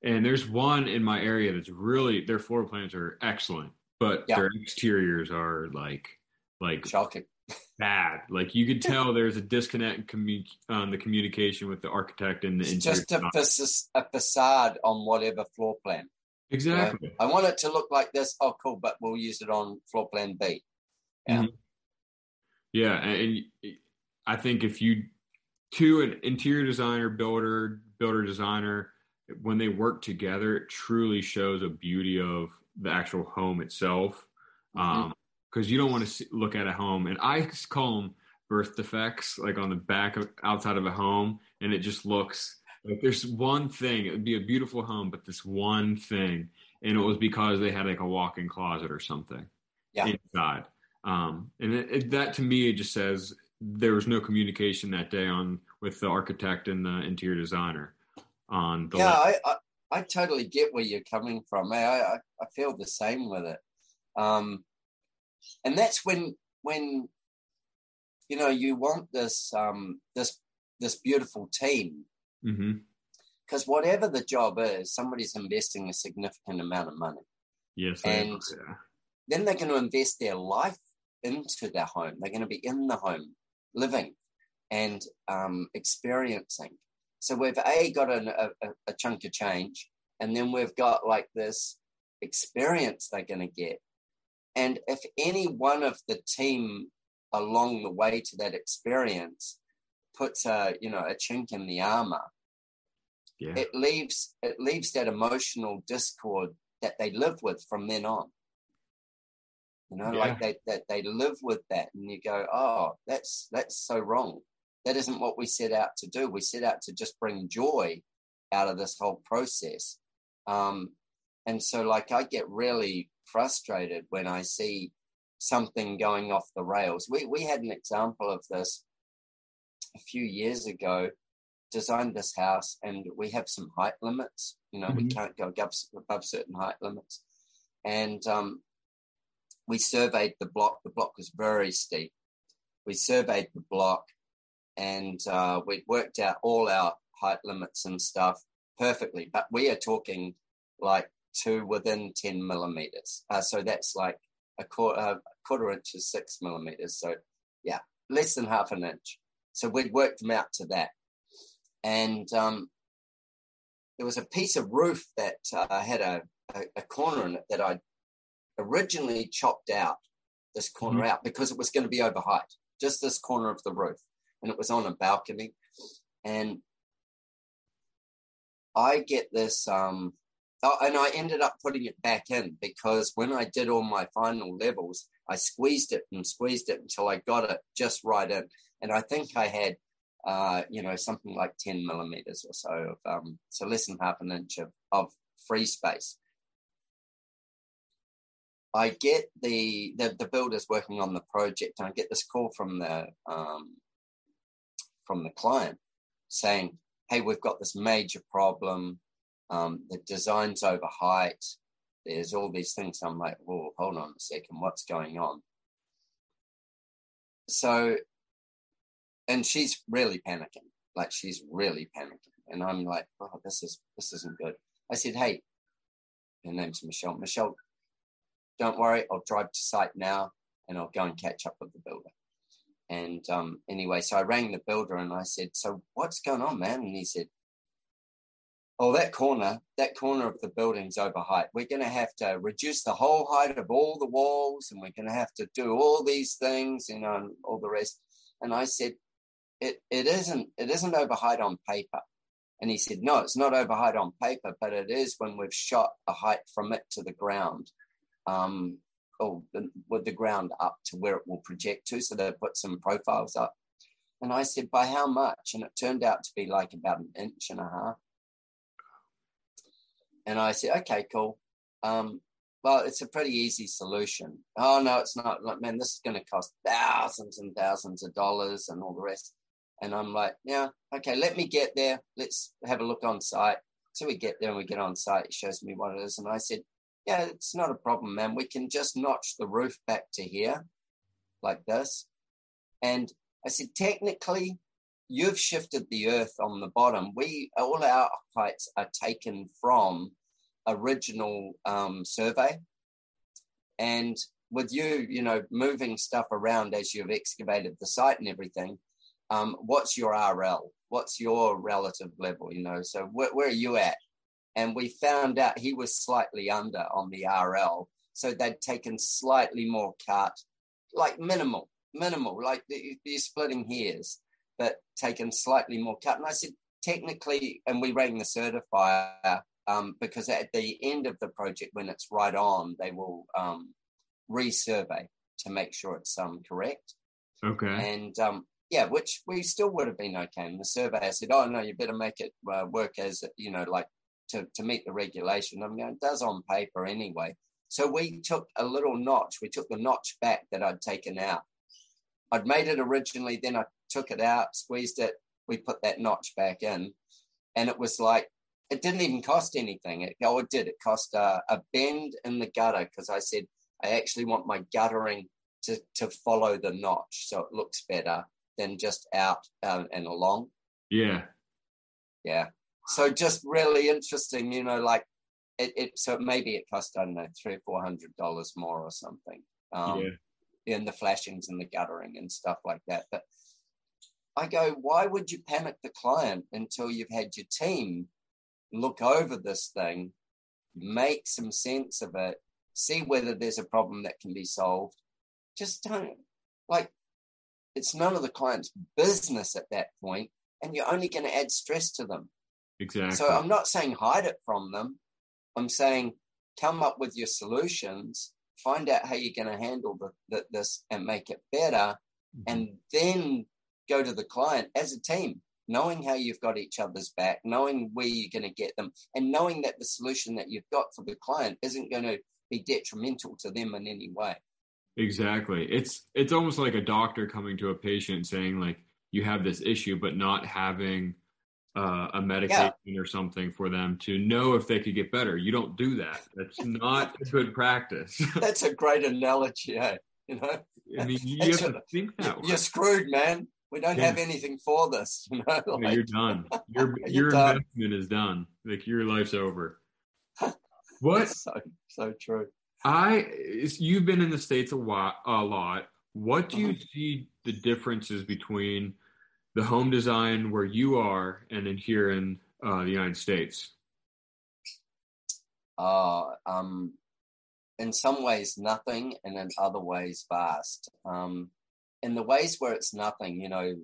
and there's one in my area that's really their floor plans are excellent, but yeah. their exteriors are like like shocking bad. Like you could tell there's a disconnect in commu- um, the communication with the architect and the it's just a, fa- a, facade on whatever floor plan. Exactly. Know? I want it to look like this. Oh, cool, but we'll use it on floor plan B. Yeah. Mm-hmm. Yeah, and I think if you to an interior designer, builder, builder designer, when they work together, it truly shows a beauty of the actual home itself. Mm-hmm. Because you don't want to see, look at a home. And I call them birth defects, like on the back of outside of a home, and it just looks like there's one thing. It would be a beautiful home, but this one thing, and it was because they had like a walk-in closet or something yeah. inside. Um, and it, it, that to me, it just says there was no communication that day on with the architect and the interior designer. On yeah, I, I, I totally get where you're coming from. I I, I feel the same with it. Um, and that's when when you know you want this um this this beautiful team. Because mm-hmm. whatever the job is somebody's investing a significant amount of money. Yes and yeah. then they're going to invest their life into their home. They're going to be in the home living and um, experiencing. So we've a got an, a, a chunk of change and then we've got like this experience they're going to get and if any one of the team along the way to that experience puts a you know a chink in the armor, yeah. it leaves it leaves that emotional discord that they live with from then on. You know, yeah. like they that they live with that, and you go, oh, that's that's so wrong. That isn't what we set out to do. We set out to just bring joy out of this whole process. Um, and so, like, I get really frustrated when I see something going off the rails. We we had an example of this a few years ago. Designed this house, and we have some height limits. You know, mm-hmm. we can't go above, above certain height limits, and um, we surveyed the block. The block was very steep. We surveyed the block, and uh, we'd worked out all our height limits and stuff perfectly. But we are talking like to within 10 millimeters. Uh, so that's like a quarter, uh, quarter inch is six millimeters. So yeah, less than half an inch. So we'd worked them out to that. And um, there was a piece of roof that uh, had a, a, a, corner in it that I originally chopped out this corner mm-hmm. out because it was going to be over height, just this corner of the roof. And it was on a balcony. And I get this um, and I ended up putting it back in because when I did all my final levels, I squeezed it and squeezed it until I got it just right in. And I think I had, uh, you know, something like 10 millimeters or so of, um, so less than half an inch of, of free space. I get the, the the builders working on the project, and I get this call from the um, from the client saying, "Hey, we've got this major problem. Um, the design's over height. There's all these things." I'm like, "Whoa, hold on a second. What's going on?" So, and she's really panicking. Like she's really panicking, and I'm like, "Oh, this is this isn't good." I said, "Hey." Her name's Michelle. Michelle, don't worry, I'll drive to site now and I'll go and catch up with the builder. And um, anyway, so I rang the builder and I said, So what's going on, man? And he said, Oh, that corner, that corner of the building's over height. We're going to have to reduce the whole height of all the walls and we're going to have to do all these things, you know, and all the rest. And I said, it, it isn't it isn't over height on paper. And he said, No, it's not over height on paper, but it is when we've shot a height from it to the ground um, or the, with the ground up to where it will project to. So they put some profiles up. And I said, by how much? And it turned out to be like about an inch and a half. And I said, okay, cool. Um, well, it's a pretty easy solution. Oh, no, it's not. Like, man, this is going to cost thousands and thousands of dollars and all the rest. And I'm like, yeah, okay, let me get there. Let's have a look on site. So we get there and we get on site. It shows me what it is. And I said, yeah, it's not a problem, man. We can just notch the roof back to here like this. And I said, technically, you've shifted the earth on the bottom. We, all our heights are taken from original um, survey. And with you, you know, moving stuff around as you've excavated the site and everything, um, what's your RL? What's your relative level? You know, so where, where are you at? and we found out he was slightly under on the RL. So they'd taken slightly more cut, like minimal, minimal, like you're splitting hairs, but taken slightly more cut. And I said, technically, and we rang the certifier um, because at the end of the project, when it's right on, they will um, resurvey to make sure it's um, correct. Okay. And um, yeah, which we still would have been okay. And the surveyor said, "Oh no, you better make it uh, work as you know, like to, to meet the regulation. I mean, it does on paper anyway. So we took a little notch. We took the notch back that I'd taken out. I'd made it originally, then I took it out, squeezed it. We put that notch back in, and it was like it didn't even cost anything. It, oh, it did. It cost a, a bend in the gutter because I said I actually want my guttering to to follow the notch, so it looks better than just out um, and along. Yeah, yeah. So just really interesting, you know, like it, it so maybe it cost, I don't know, three or four hundred dollars more or something. Um yeah. in the flashings and the guttering and stuff like that. But I go, why would you panic the client until you've had your team look over this thing, make some sense of it, see whether there's a problem that can be solved? Just don't like it's none of the client's business at that point, and you're only going to add stress to them. Exactly. So I'm not saying hide it from them. I'm saying come up with your solutions, find out how you're going to handle the, the, this and make it better, mm-hmm. and then go to the client as a team, knowing how you've got each other's back, knowing where you're going to get them, and knowing that the solution that you've got for the client isn't going to be detrimental to them in any way. Exactly. It's it's almost like a doctor coming to a patient saying like you have this issue, but not having uh, a medication yeah. or something for them to know if they could get better. You don't do that. That's not a good practice. That's a great analogy, eh? You know, I mean, you have to think that you're, you're screwed, man. We don't yeah. have anything for this. You know, like, yeah, you're done. Your your done. investment is done. Like your life's over. What? so so true. I you've been in the states a lot. A lot. What do you mm-hmm. see the differences between the home design where you are and then here in uh, the United States? Uh, um, in some ways, nothing, and in other ways, vast. Um, in the ways where it's nothing, you know,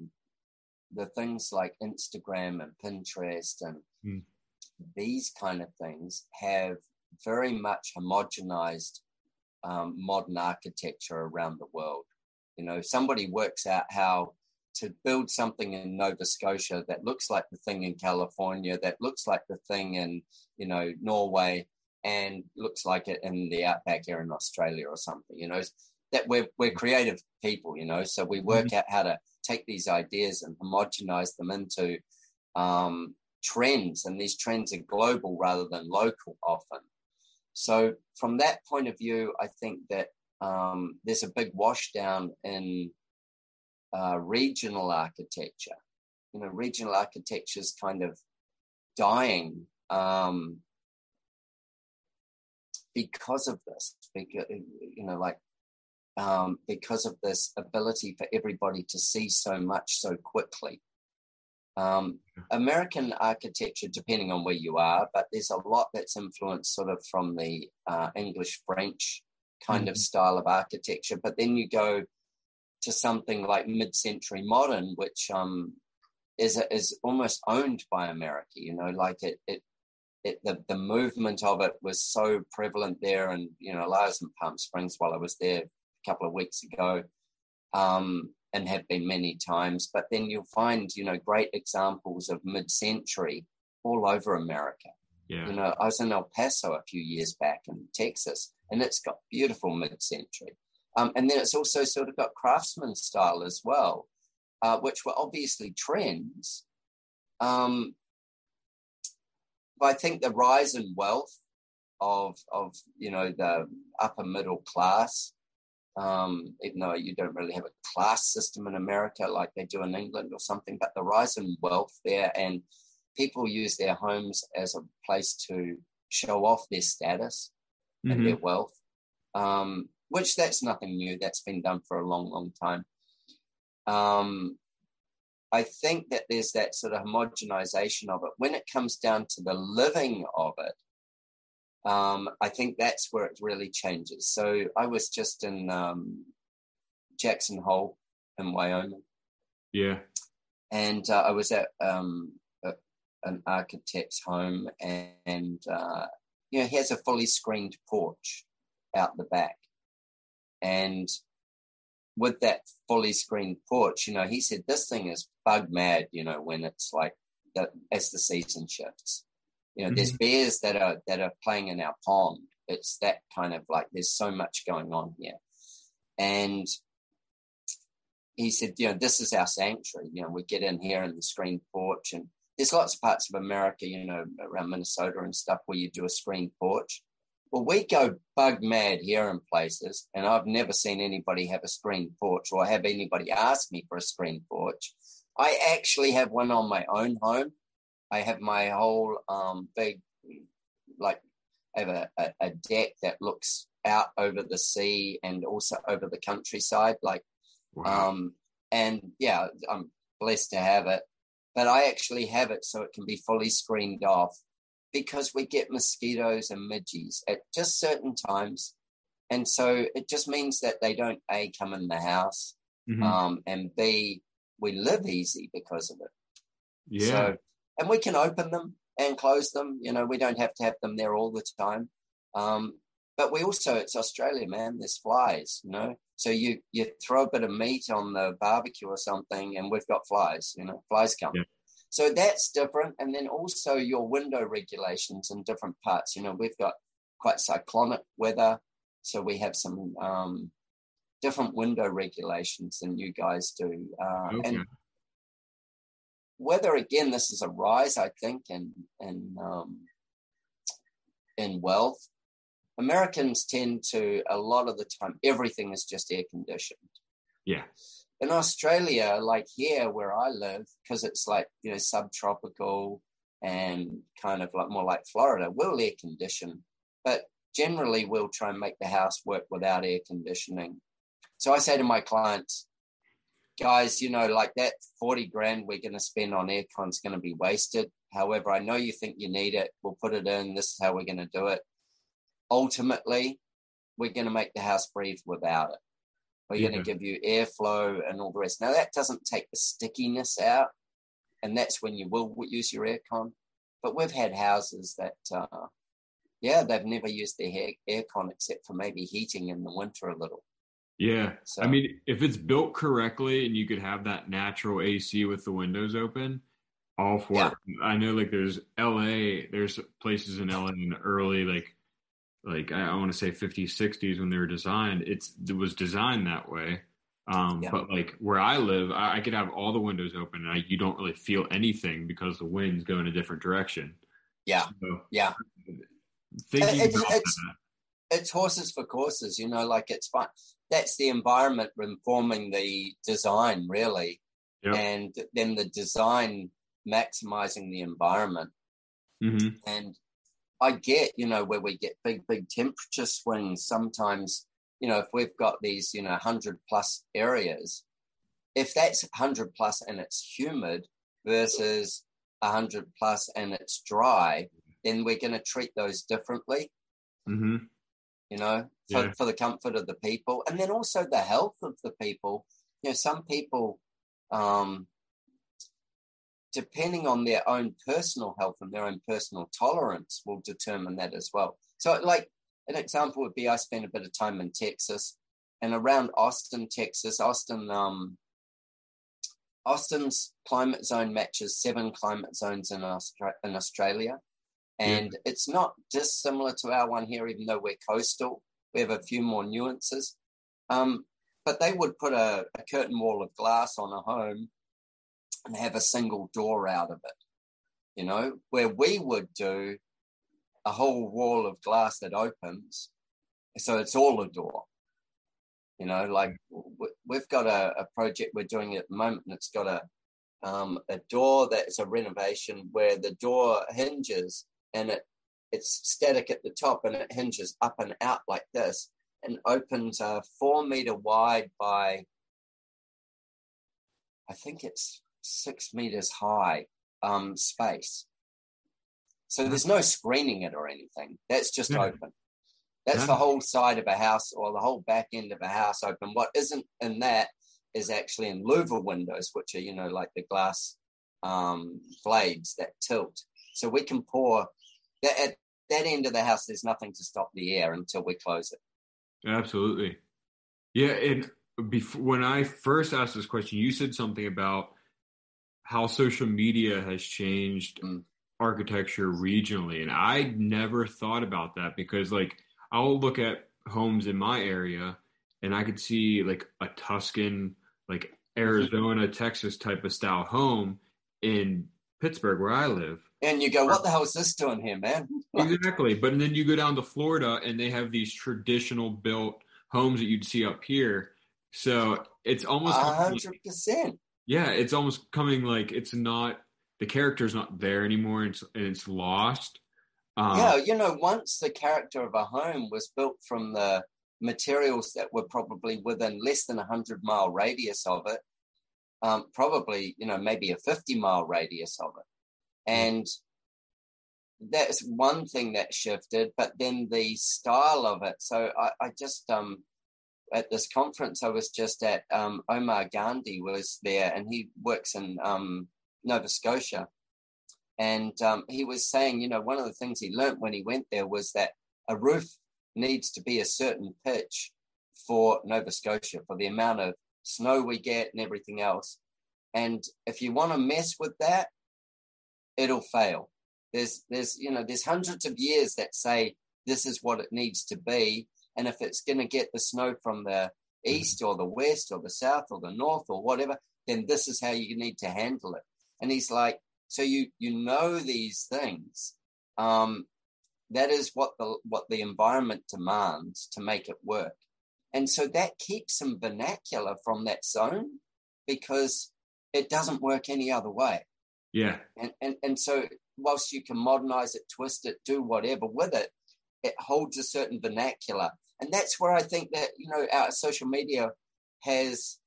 the things like Instagram and Pinterest and mm. these kind of things have very much homogenized um, modern architecture around the world. You know, somebody works out how to build something in Nova Scotia that looks like the thing in California, that looks like the thing in, you know, Norway, and looks like it in the outback here in Australia or something. You know, that we're we're creative people. You know, so we work mm-hmm. out how to take these ideas and homogenize them into um, trends, and these trends are global rather than local often. So from that point of view, I think that um, there's a big washdown in uh, regional architecture. You know, regional architecture is kind of dying um, because of this. Because you know, like um, because of this ability for everybody to see so much so quickly. Um, American architecture, depending on where you are, but there's a lot that's influenced sort of from the uh, English French kind mm-hmm. of style of architecture. But then you go to something like mid-century modern, which um, is is almost owned by America. You know, like it it. It, the, the movement of it was so prevalent there and you know I was in Palm Springs while I was there couple of weeks ago um, and have been many times. But then you'll find, you know, great examples of mid-century all over America. Yeah. You know, I was in El Paso a few years back in Texas, and it's got beautiful mid-century. Um, and then it's also sort of got craftsman style as well, uh, which were obviously trends. Um, but I think the rise in wealth of of you know the upper middle class um, even though you don't really have a class system in America like they do in England or something, but the rise in wealth there and people use their homes as a place to show off their status mm-hmm. and their wealth, um, which that's nothing new. That's been done for a long, long time. Um, I think that there's that sort of homogenization of it. When it comes down to the living of it, um, I think that's where it really changes. So I was just in um, Jackson Hole in Wyoming. Yeah. And uh, I was at um, a, an architect's home, and, and uh, you know, he has a fully screened porch out the back. And with that fully screened porch, you know, he said this thing is bug mad, you know, when it's like the, as the season shifts. You know, mm-hmm. there's bears that are that are playing in our pond. It's that kind of like there's so much going on here. And he said, you know, this is our sanctuary. You know, we get in here in the screen porch, and there's lots of parts of America, you know, around Minnesota and stuff where you do a screen porch. Well, we go bug mad here in places, and I've never seen anybody have a screen porch or have anybody ask me for a screen porch. I actually have one on my own home I have my whole um, big, like, I have a, a, a, deck that looks out over the sea and also over the countryside. Like, wow. um, and yeah, I'm blessed to have it. But I actually have it so it can be fully screened off because we get mosquitoes and midges at just certain times. And so it just means that they don't A, come in the house, mm-hmm. um, and B, we live easy because of it. Yeah. So and we can open them and close them. You know, we don't have to have them there all the time. Um, but we also, it's Australia, man. There's flies, you know. So you you throw a bit of meat on the barbecue or something, and we've got flies. You know, flies come. Yeah. So that's different. And then also your window regulations in different parts. You know, we've got quite cyclonic weather, so we have some um, different window regulations than you guys do. Uh, okay. And whether again this is a rise, I think, in in um, in wealth. Americans tend to a lot of the time everything is just air conditioned. Yeah. In Australia, like here where I live, because it's like you know subtropical and kind of like more like Florida, we'll air condition, but generally we'll try and make the house work without air conditioning. So I say to my clients, guys, you know, like that 40 grand we're going to spend on aircon is going to be wasted. However, I know you think you need it. We'll put it in. This is how we're going to do it. Ultimately, we're going to make the house breathe without it. We're yeah. going to give you airflow and all the rest. Now, that doesn't take the stickiness out, and that's when you will use your aircon. But we've had houses that, uh, yeah, they've never used their aircon except for maybe heating in the winter a little. Yeah. So, I mean, if it's built correctly and you could have that natural AC with the windows open, all for yeah. it. I know like there's LA, there's places in LA in the early like like I, I want to say 50s, 60s when they were designed. It's it was designed that way. Um, Yeah. But like where I live, I, I could have all the windows open, and I, you don't really feel anything because the winds go in a different direction. Yeah. So, Yeah. Thinking It- about it's- that, it's horses for courses, you know, like it's fine. That's the environment informing the design, really. Yep. And then the design maximizing the environment. Mhm. And I get, you know, where we get big, big temperature swings sometimes, you know, if we've got these, you know, 100 plus areas, if that's 100 plus and it's humid versus 100 plus and it's dry, then we're going to treat those differently Mhm. You know, for, Yeah. for the comfort of the people and then also the health of the people. You know, some people, um, depending on their own personal health and their own personal tolerance, will determine that as well. So, like, an example would be I spent a bit of time in Texas and around Austin, Texas. Austin, um, Austin's climate zone matches seven climate zones in, Austra- in Australia. And it's not dissimilar to our one here, even though we're coastal. We have a few more nuances. Um, but they would put a, a curtain wall of glass on a home and have a single door out of it, you know, where we would do a whole wall of glass that opens. So it's all a door. You know, like we've got a, a project we're doing at the moment, and it's got a um, a door that's a renovation where the door hinges and it it's static at the top and it hinges up and out like this and opens a four meter wide by I think it's six meters high um, space. So there's no screening it or anything. That's just Yeah. open. That's Yeah. the whole side of a house or the whole back end of a house open. What isn't in that is actually in louver windows, which are, you know, like the glass um, blades that tilt. So we can pour that at that end of the house. There's nothing to stop the air until we close it. Absolutely. Yeah, and before, when I first asked this question, you said something about how social media has changed Mm. architecture regionally, and I never thought about that because, like, I'll look at homes in my area, and I could see like a Tuscan, like Arizona, Texas type of style home in Pittsburgh, where I live. And you go, what the hell is this doing here, man? Exactly. But then you go down to Florida and they have these traditional built homes that you'd see up here. So it's almost hundred percent. yeah, it's almost coming like it's not the character's not there anymore and it's, and it's lost. Um, Yeah, you know, once the character of a home was built from the materials that were probably within less than a hundred mile radius of it, um, probably you know maybe a fifty mile radius of it, and that's one thing that shifted. But then the style of it. So I, I just um at this conference I was just at, um, Omar Gandhi was there, and he works in um, Nova Scotia. And um, he was saying, you know, one of the things he learnt when he went there was that a roof needs to be a certain pitch for Nova Scotia for the amount of snow we get and everything else. And if you want to mess with that, it'll fail. There's, there's, you know, there's hundreds of years that say this is what it needs to be. And if it's going to get the snow from the east or the west or the south or the north or whatever, then this is how you need to handle it. And he's like, so you you know these things. Um, that is what the what the environment demands to make it work. And so that keeps some vernacular from that zone because it doesn't work any other way. Yeah, And and and so whilst you can modernize it, twist it, do whatever with it, it holds a certain vernacular. And that's where I think that, you know, our social media has,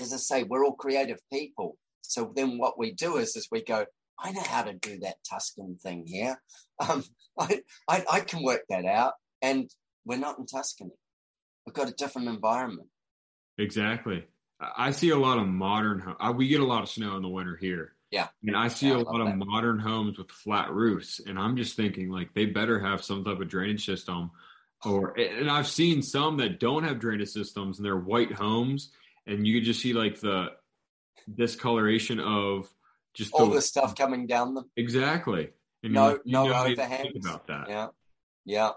as I say, we're all creative people. So then what we do is, is we go, I know how to do that Tuscan thing here. Um, I, I, I can work that out. And we're not in Tuscany. We've got a different environment. exactly. I I see a lot of modern. uh, We get a lot of snow in the winter here. Yeah. and I see Yeah, I a love lot of modern homes with flat roofs, and I'm just thinking like they better have some type of drainage system, or and I've seen some that don't have drainage systems, and they're white homes, and you could just see like the discoloration of just All the, the stuff coming down them. exactly. And No- you- you no overhangs. About that. Yeah. Yeah.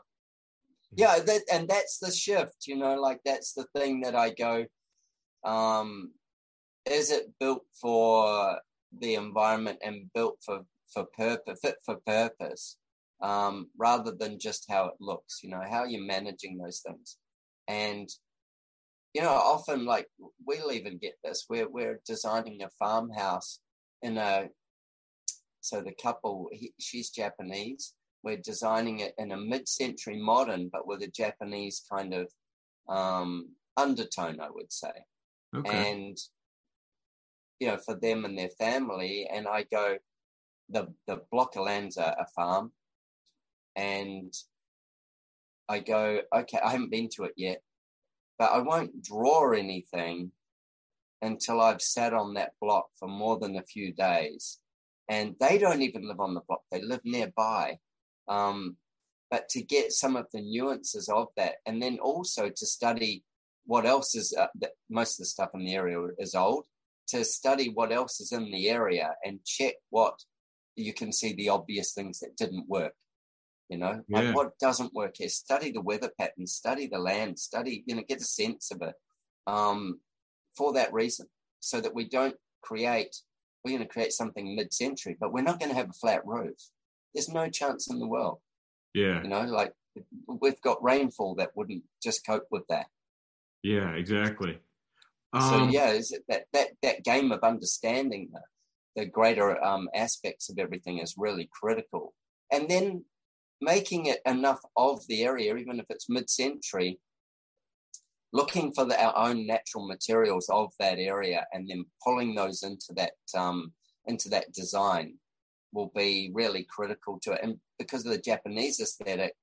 Yeah, that, and that's the shift, you know, like that's the thing that I go, um, is it built for the environment and built for, for purpose, fit for purpose, um, rather than just how it looks, you know, how you're managing those things. And, you know, often like we'll even get this, we're, we're designing a farmhouse in a, so the couple, he, she's Japanese we're designing it in a mid-century modern, but with a Japanese kind of um, undertone, I would say. Okay. And you know, for them and their family, and I go, the the block of land's a, a farm, and I go, okay, I haven't been to it yet, but I won't draw anything until I've sat on that block for more than a few days. And they don't even live on the block; they live nearby. Um, but to get some of the nuances of that, and then also to study what else is uh, most of the stuff in the area is old. To study what else is in the area and check what you can see the obvious things that didn't work. You know, yeah. like what doesn't work here. Study the weather patterns, study the land, study, you know, get a sense of it. Um, for that reason, so that we don't create, we're going to create something mid-century, but we're not going to have a flat roof. There's no chance in the world. Yeah. You know, like we've got rainfall that wouldn't just cope with that. Yeah, exactly. Um, so yeah, is it that that that game of understanding the, the greater um, aspects of everything is really critical, and then making it enough of the area, even if it's mid-century, looking for the, our own natural materials of that area, and then pulling those into that um, into that design will be really critical to it. And because of the Japanese aesthetic,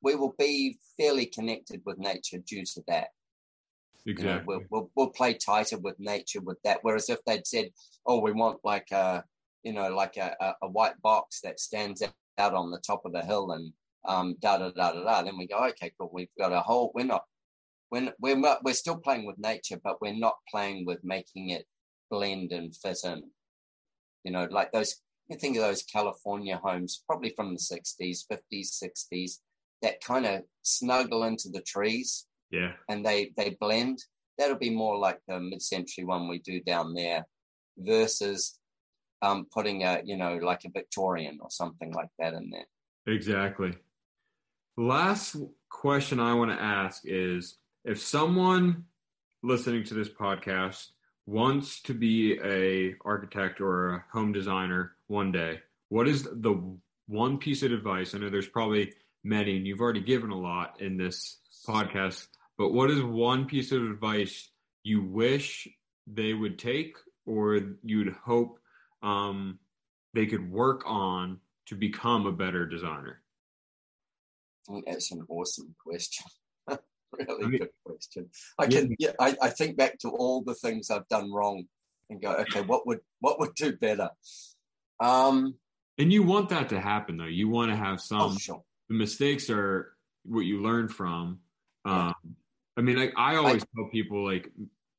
we will be fairly connected with nature due to that. Exactly. You know, we'll, we'll, we'll play tighter with nature with that. Whereas if they'd said, "Oh, we want like a, you know, like a, a, a white box that stands out on the top of the hill and um, da da da da da," then we go, "Okay, cool. We've got a whole. We're not. We're we're not, we're still playing with nature, but we're not playing with making it blend and fit in. You know, like those you think of those California homes, probably from the 60s, 50s, 60s, that kind of snuggle into the trees. Yeah. And they, they blend. That'll be more like the mid century one we do down there versus um, putting a, you know, like a Victorian or something like that in there. Exactly. Last question I want to ask is if someone listening to this podcast wants to be a architect or a home designer one day, what is the one piece of advice? I know there's probably many, and you've already given a lot in this podcast, but what is one piece of advice you wish they would take or you'd hope um, they could work on to become a better designer? That's an awesome question. really I mean, good question. I can, yeah, I, I think back to all the things I've done wrong and go, okay, what would what would do better? Um, and you want that to happen though. You want to have some. Oh, sure. The mistakes are what you learn from. Um. I mean, like I always I, tell people, like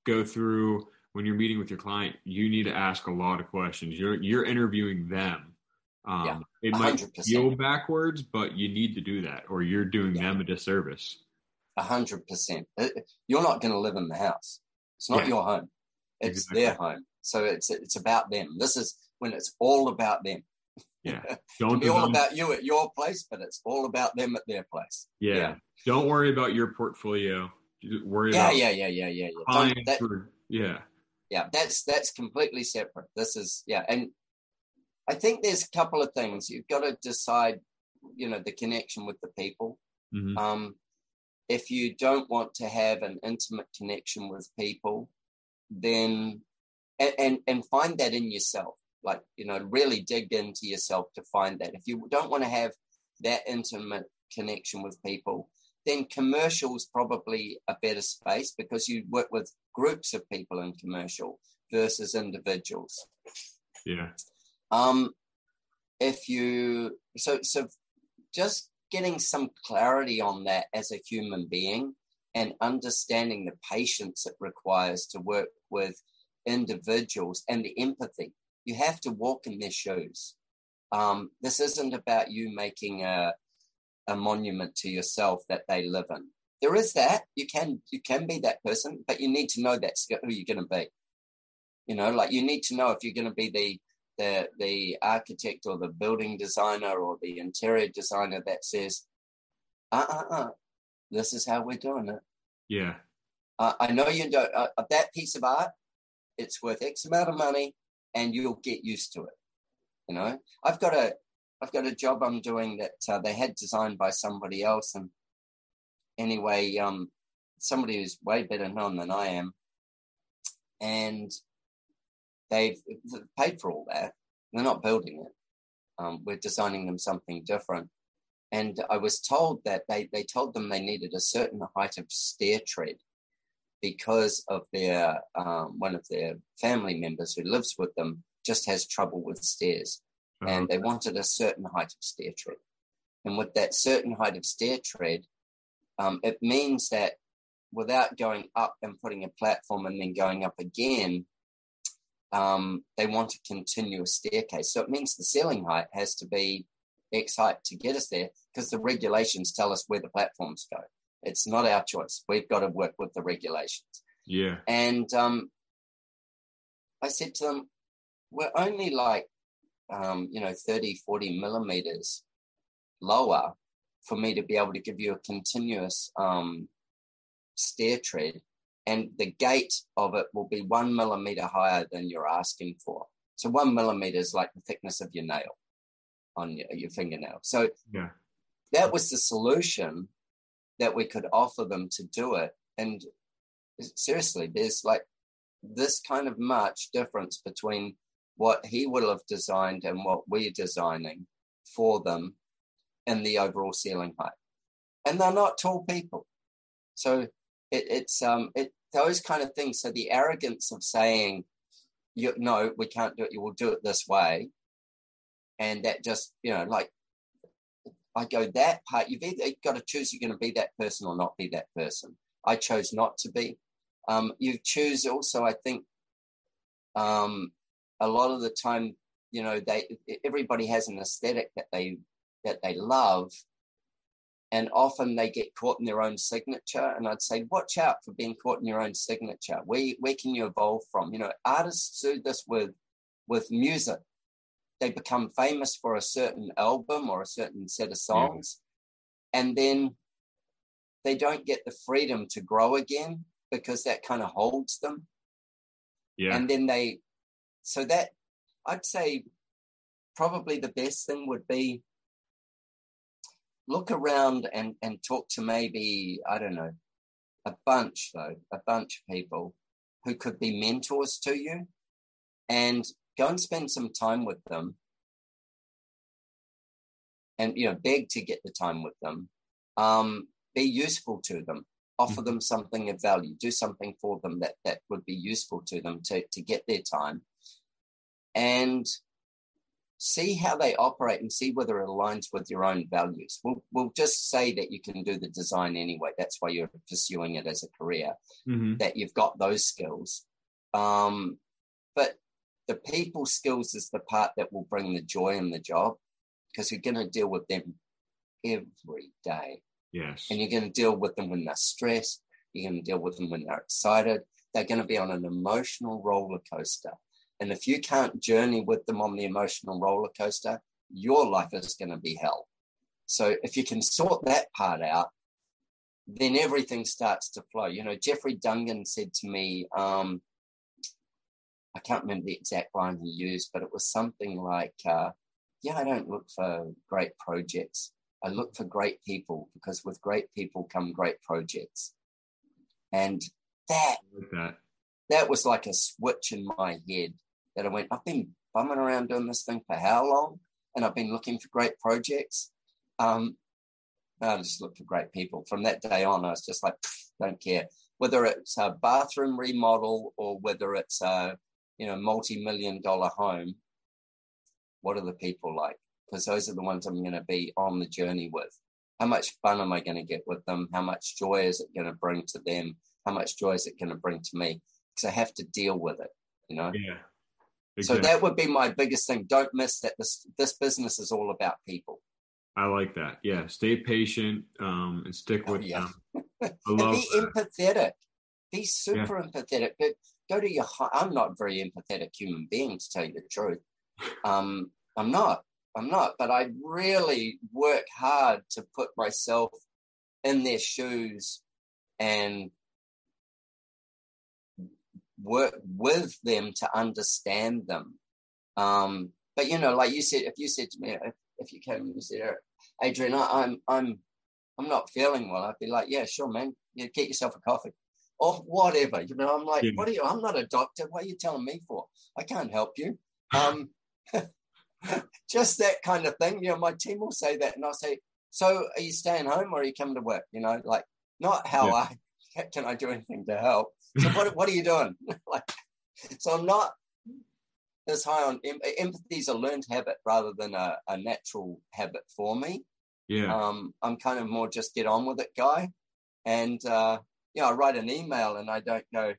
go through when you're meeting with your client. You need to ask a lot of questions. You're you're interviewing them. Um, yeah, it might 100%. feel backwards, but you need to do that, or you're doing yeah. them a disservice. A hundred percent. Uh, you're not going to live in the house. It's not yeah. your home. It's exactly. their home. So it's it's about them. This is when it's all about them. Yeah. Don't be all about you at your place, but it's all about them at their place. Yeah. yeah. Don't worry about your portfolio. Worry yeah, about yeah, yeah, yeah, yeah, yeah. That, or, yeah. Yeah, that's that's completely separate. This is yeah, and I think there's a couple of things you've got to decide. You know, the connection with the people. Mm-hmm. Um, if you don't want to have an intimate connection with people, then and, and, and find that in yourself like you know really dig into yourself to find that. If you don't want to have that intimate connection with people then commercial is probably a better space because you work with groups of people in commercial versus individuals. Yeah. Um if you so so just getting some clarity on that as a human being and understanding the patience it requires to work with individuals and the empathy you have to walk in their shoes. Um, this isn't about you making a, a monument to yourself that they live in. There is that. You can you can be that person, but you need to know that's who you're going to be. You know, like you need to know if you're going to be the the the architect or the building designer or the interior designer that says, uh uh uh, this is how we're doing it. Yeah. Uh, I know you don't. Uh, that piece of art, it's worth X amount of money, and you'll get used to it. You know, I've got a I've got a job I'm doing that uh, they had designed by somebody else, and anyway, um, somebody who's way better known than I am, and they've paid for all that. They're not building it. Um, we're designing them something different. And I was told that they, they told them they needed a certain height of stair tread because of their um, one of their family members who lives with them just has trouble with stairs, oh, and they wanted a certain height of stair tread. And with that certain height of stair tread, um, it means that without going up and putting a platform and then going up again, um, they want a continuous staircase. So it means the ceiling height has to be X height to get us there because the regulations tell us where the platforms go. It's not our choice. We've got to work with the regulations. Yeah. And um, I said to them, we're only like, um, you know, 30, 40 millimeters lower for me to be able to give you a continuous um, stair tread. And the gate of it will be one millimeter higher than you're asking for. So one millimeter is like the thickness of your nail on your, your fingernail. So yeah. that was the solution that we could offer them to do it. And seriously, there's like this kind of much difference between what he would have designed and what we're designing for them in the overall ceiling height. And they're not tall people. So it, it's um it those kind of things. So the arrogance of saying, you no, we can't do it, you will do it this way. And that just, you know, like I go that part, you've either got to choose you're going to be that person or not be that person. I chose not to be. Um, you choose also, I think, um, a lot of the time, you know, they everybody has an aesthetic that they that they love, and often they get caught in their own signature. And I'd say, watch out for being caught in your own signature. Where where can you evolve from? You know, artists do this with with music. They become famous for a certain album or a certain set of songs, yeah. and then they don't get the freedom to grow again because that kind of holds them. Yeah. And then they so that I'd say probably the best thing would be look around and, and talk to maybe, I don't know, a bunch though, a bunch of people who could be mentors to you and go and spend some time with them and you know beg to get the time with them um, be useful to them offer mm. them something of value do something for them that that would be useful to them to to get their time and see how they operate and see whether it aligns with your own values. We'll, we'll just say that you can do the design anyway. That's why you're pursuing it as a career, mm-hmm. that you've got those skills. Um, but the people skills is the part that will bring the joy in the job because you're going to deal with them every day. Yes. And you're going to deal with them when they're stressed. You're going to deal with them when they're excited. They're going to be on an emotional roller coaster. And if you can't journey with them on the emotional roller coaster, your life is going to be hell. So if you can sort that part out, then everything starts to flow. You know, Jeffrey Dungan said to me, um, I can't remember the exact line he used, but it was something like, uh, Yeah, I don't look for great projects. I look for great people because with great people come great projects. And that, like that. was like a switch in my head that I went, I've been bumming around doing this thing for how long? And I've been looking for great projects. Um, I just looked for great people. From that day on, I was just like, don't care. Whether it's a bathroom remodel or whether it's a, you know, multi-million dollar home, what are the people like? Because those are the ones I'm going to be on the journey with. How much fun am I going to get with them? How much joy is it going to bring to them? How much joy is it going to bring to me? Because I have to deal with it, you know? Yeah. Exactly. So that would be my biggest thing. Don't miss that this this business is all about people. I like that. Yeah, stay patient um, and stick Oh, with yeah. them. And be that. empathetic. Be super empathetic. But go to your. hi- I'm not a very empathetic human being, to tell you the truth. Um, I'm not. I'm not. But I really work hard to put myself in their shoes and work with them to understand them. Um, but you know, like you said, if you said to me, if, if you came and you said, Adrian, I, I'm, I'm, I'm not feeling well, I'd be like, yeah, sure, man, you get yourself a coffee or whatever. You know, I'm like, Yeah. what are you? I'm not a doctor. What are you telling me for? I can't help you. Um, just that kind of thing. You know, my team will say that, and I'll say, so are you staying home or are you coming to work? You know, like not how Yeah. I can I do anything to help. So what what are you doing? like, so I'm not as high on em- empathy is a learned habit rather than a, a natural habit for me. Yeah, Um, I'm kind of more just get on with it guy. And, uh, you know, I write an email and I don't go,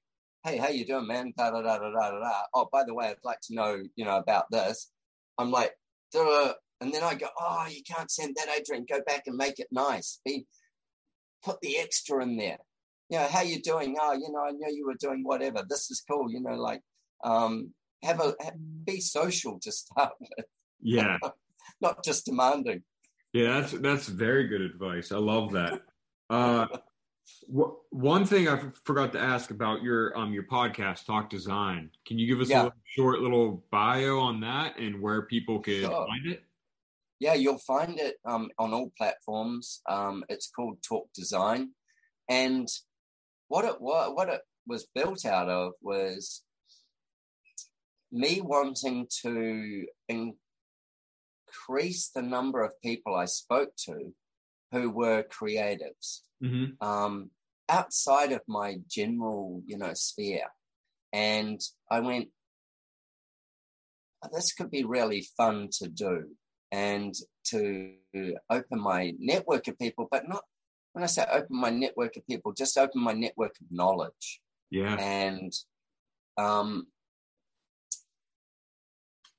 Hey, how you doing, man? Da, da, da, da, da, da. Oh, by the way, I'd like to know, you know, about this. I'm like, Duh. and then I go, Oh, you can't send that, Adrian. Go back and make it nice. Be, put the extra in there. You know, how you doing? Oh, you know, I know you were doing whatever. This is cool. You know, like, um, have a, ha- be social to start with, yeah, not just demanding. yeah. That's that's very good advice. I love that. Uh, one thing I forgot to ask about your um your podcast, Talk Design. Can you give us a little, short little bio on that and where people can Sure. find it? Yeah, you'll find it um, on all platforms. Um, it's called Talk Design, and what it what, what it was built out of was me wanting to increase the number of people I spoke to who were creatives Mm-hmm. um, outside of my general, you know, sphere. And I went, "Oh, this could be really fun to do and to open my network of people, but not when I say open my network of people, just open my network of knowledge. Yeah, And um,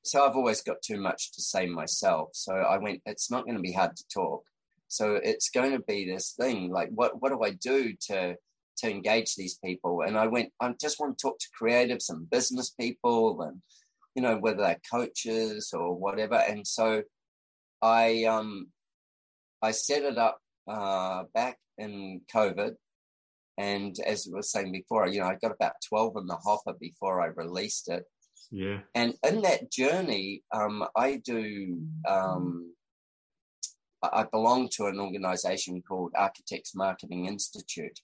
so I've always got too much to say myself. So I went, it's not going to be hard to talk. So it's going to be this thing like, what, what do I do to, to engage these people? And I went, I just want to talk to creatives and business people and, you know, whether they're coaches or whatever. And so I, um, I set it up uh, back in COVID. And as I was saying before, you know, I got about 12 in the hopper before I released it. yeah, And in that journey, um, I do, um, I belong to an organization called Architects Marketing Institute.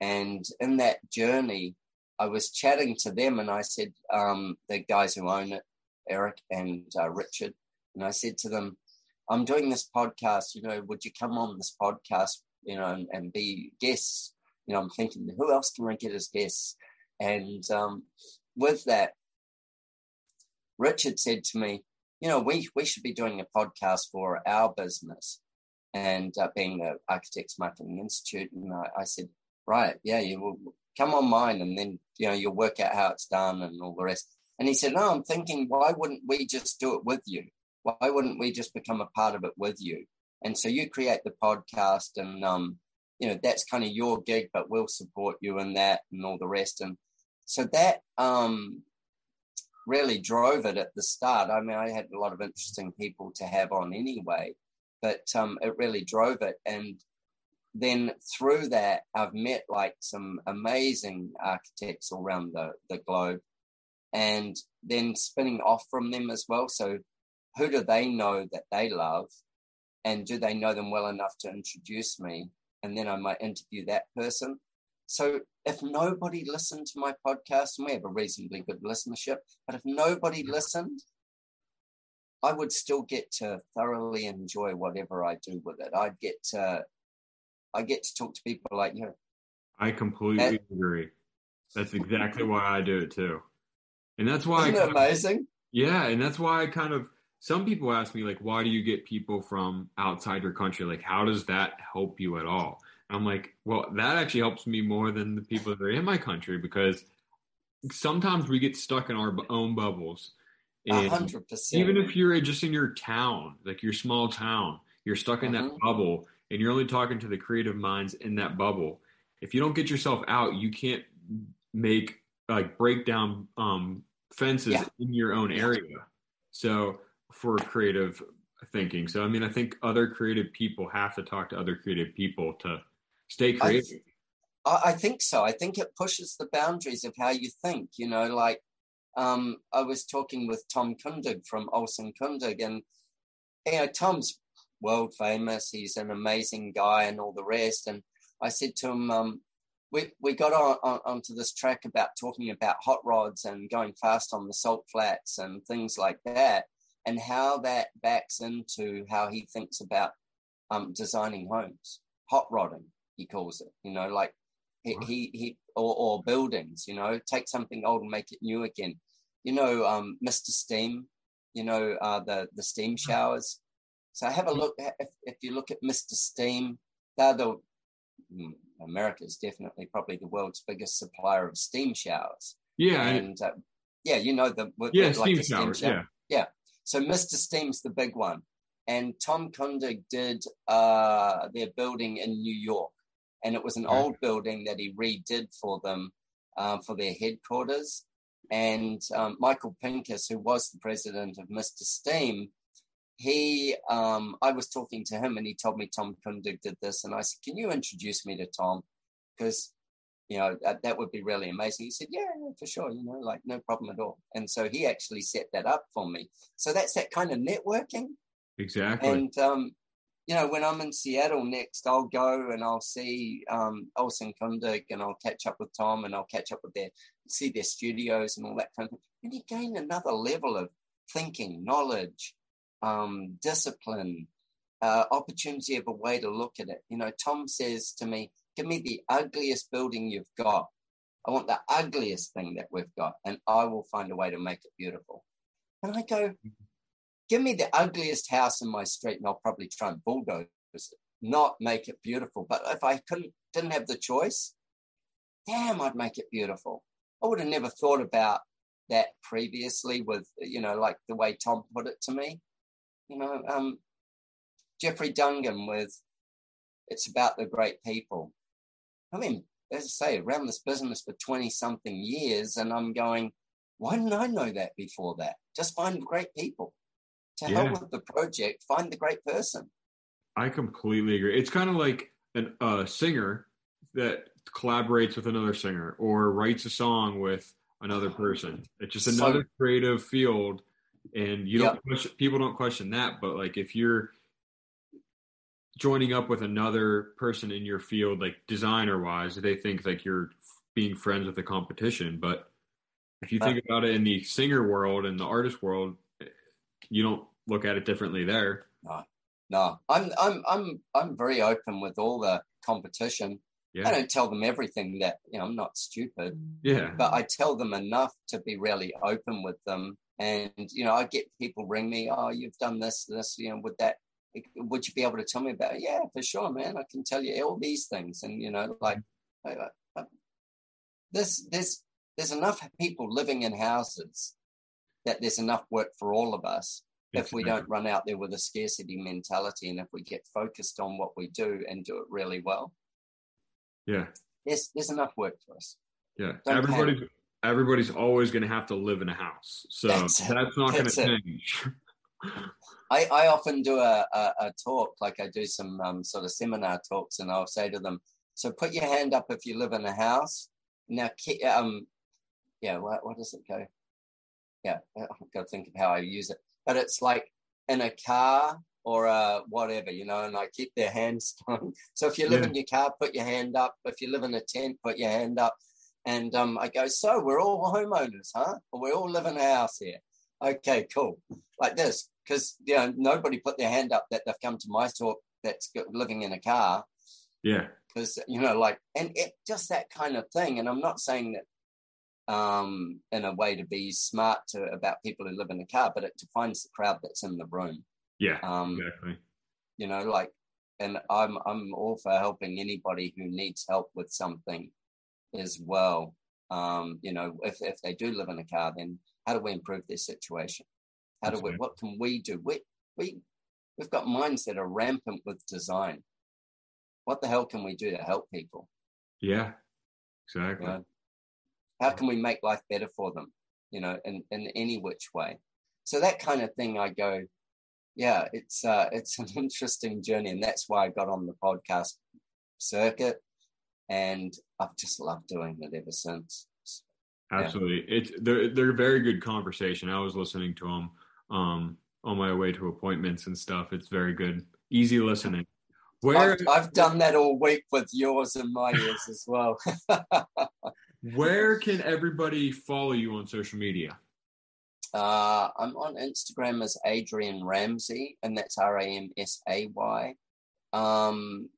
And in that journey, I was chatting to them and I said, um, the guys who own it, Eric and uh, Richard, and I said to them, I'm doing this podcast, you know, would you come on this podcast, you know, and, and be guests? You know, I'm thinking, who else can I get as guests? And um, with that, Richard said to me, you know, we, we should be doing a podcast for our business and uh, being the Architects Marketing Institute. And I, I said, right, yeah, you will come on mine and then, you know, you'll work out how it's done and all the rest. And he said, no, I'm thinking, why wouldn't we just do it with you? Why wouldn't we just become a part of it with you? And so you create the podcast and, um, you know, that's kind of your gig, but we'll support you in that and all the rest. And so that, um, really drove it at the start. I mean, I had a lot of interesting people to have on anyway, but um, it really drove it. And then through that, I've met like some amazing architects all around the, the globe and then spinning off from them as well. So, who do they know that they love? And do they know them well enough to introduce me? And then I might interview that person. So if nobody listened to my podcast, and we have a reasonably good listenership, but if nobody listened, I would still get to thoroughly enjoy whatever I do with it. I'd get to, I get to talk to people like you. I completely agree. That's exactly why I do it too. And that's why I Isn't it kind of- amazing? Yeah, and that's why I kind of some people ask me like why do you get people from outside your country? Like how does that help you at all? I'm like, well, that actually helps me more than the people that are in my country because sometimes we get stuck in our own bubbles. And hundred percent. even if you're just in your town, like your small town, You're stuck in that Mhm. bubble and you're only talking to the creative minds in that bubble. If you don't get yourself out, you can't make like break down um, fences Yeah. in your own area. So for creative thinking. So I mean, I think other creative people have to talk to other creative people to stay I, creative. I I think so. I think it pushes the boundaries of how you think. You know, like um, I was talking with Tom Kundig from Olsen Kundig, and you know, Tom's world famous. He's an amazing guy, and all the rest. And I said to him, um, we we got on, on onto this track about talking about hot rods and going fast on the salt flats and things like that, and how that backs into how he thinks about um, designing homes, hot rodding. He calls it. You know, like he he, he or, or buildings. You know, take something old and make it new again. You know, um, Mr. Steam. You know, uh, the the steam showers. So have a look. If, if you look at Mr. Steam, they're the mm, America is definitely probably the world's biggest supplier of steam showers. Yeah, and- uh, yeah, you know the yeah, like steam the showers. shower. Yeah, So Mr. Steam's the big one. And Tom Kundig did uh, their building in New York. And it was an old building that he redid for them um, for their headquarters. And um, Michael Pincus, who was the president of Mr. Steam, he, um, I was talking to him and he told me Tom Kundig did this. And I said, Can you introduce me to Tom? Because you know, that, that would be really amazing. He said, yeah, yeah, for sure, you know, like no problem at all. And so he actually set that up for me. So that's that kind of networking. exactly. And, um, you know, when I'm in Seattle next, I'll go and I'll see um, Olsen Kundig and I'll catch up with Tom and I'll catch up with their, see their studios and all that kind of thing. And you gain another level of thinking, knowledge, um, discipline, uh, opportunity of a way to look at it. You know, Tom says to me, give me the ugliest building you've got. I want the ugliest thing that we've got, and I will find a way to make it beautiful. And I go, give me the ugliest house in my street, and I'll probably try and bulldoze it, not make it beautiful. But if I couldn't, didn't have the choice, damn, I'd make it beautiful. I would have never thought about that previously with, you know, like the way Tom put it to me. You know, um, Jeffrey Dungan with It's About the Great People. I mean, as I say, around this business for 20 something years, and I'm going, why didn't I know that before that? Just find great people. To Yeah. help with the project, find the great person. I completely agree. It's kind of like an- a singer that collaborates with another singer or writes a song with another person. It's just So- another creative field, and you don't Yep. question, people don't question that. But like if you're joining up with another person in your field, like designer wise, they think like you're being friends with the competition. But if you think about it in the singer world and the artist world, eh, you don't look at it differently there. No, no, I'm I'm I'm I'm very open with all the competition. I don't tell them everything that you know. I'm not stupid, yeah, but I tell them enough to be really open with them. And you know, I get people ring me. Oh, you've done this, this. You know, with that, would you be able to tell me about? It? Yeah, for sure, man. I can tell you all these things. And you know, like I, I, this, there's there's enough people living in houses that there's enough work for all of us if we don't run out there with a scarcity mentality and if we get focused on what we do and do it really well. Yeah. there's there's enough work for us. Yeah, Don't everybody's everybody's always going to have to live in a house, so That's that's, not going to change. i i often do a, a, a talk like i do some um, sort of seminar talks and i'll say to them so put your hand up if you live in a house. Now um yeah what, what does it go? Yeah i've got to think of how i use it but it's like in a car or uh, whatever, you know, and I keep their hands on. So if you live Yeah. in your car, put your hand up. If you live in a tent, put your hand up. And um, I go, so we're all homeowners, huh? We all live in a house here. Okay, cool. Like this, because you know nobody put their hand up that they've come to my talk that's living in a car yeah, because you know like and it just that kind of thing and i'm not saying that um in a way to be smart to about people who live in a car but it defines the crowd that's in the room yeah, um exactly. you know like and i'm i'm all for helping anybody who needs help with something as well um you know if if they do live in a car then how do we improve their situation how do we That's what can we do we we we've got minds that are rampant with design. What the hell can we do to help people? Yeah, exactly. You know? How can we make life better for them? You know, in, in any which way. So that kind of thing, I go, yeah, it's uh, it's an interesting journey, and that's why I got on the podcast circuit, and I've just loved doing it ever since. Absolutely, yeah. it's they're they're a very good conversation. I was listening to them um, on my way to appointments and stuff. It's very good, easy listening. Where I've, I've done that all week with yours and my ears as well. where can everybody follow you on social media? Uh, I'm on Instagram as Adrian Ramsay, and that's R A M S A Y. Um,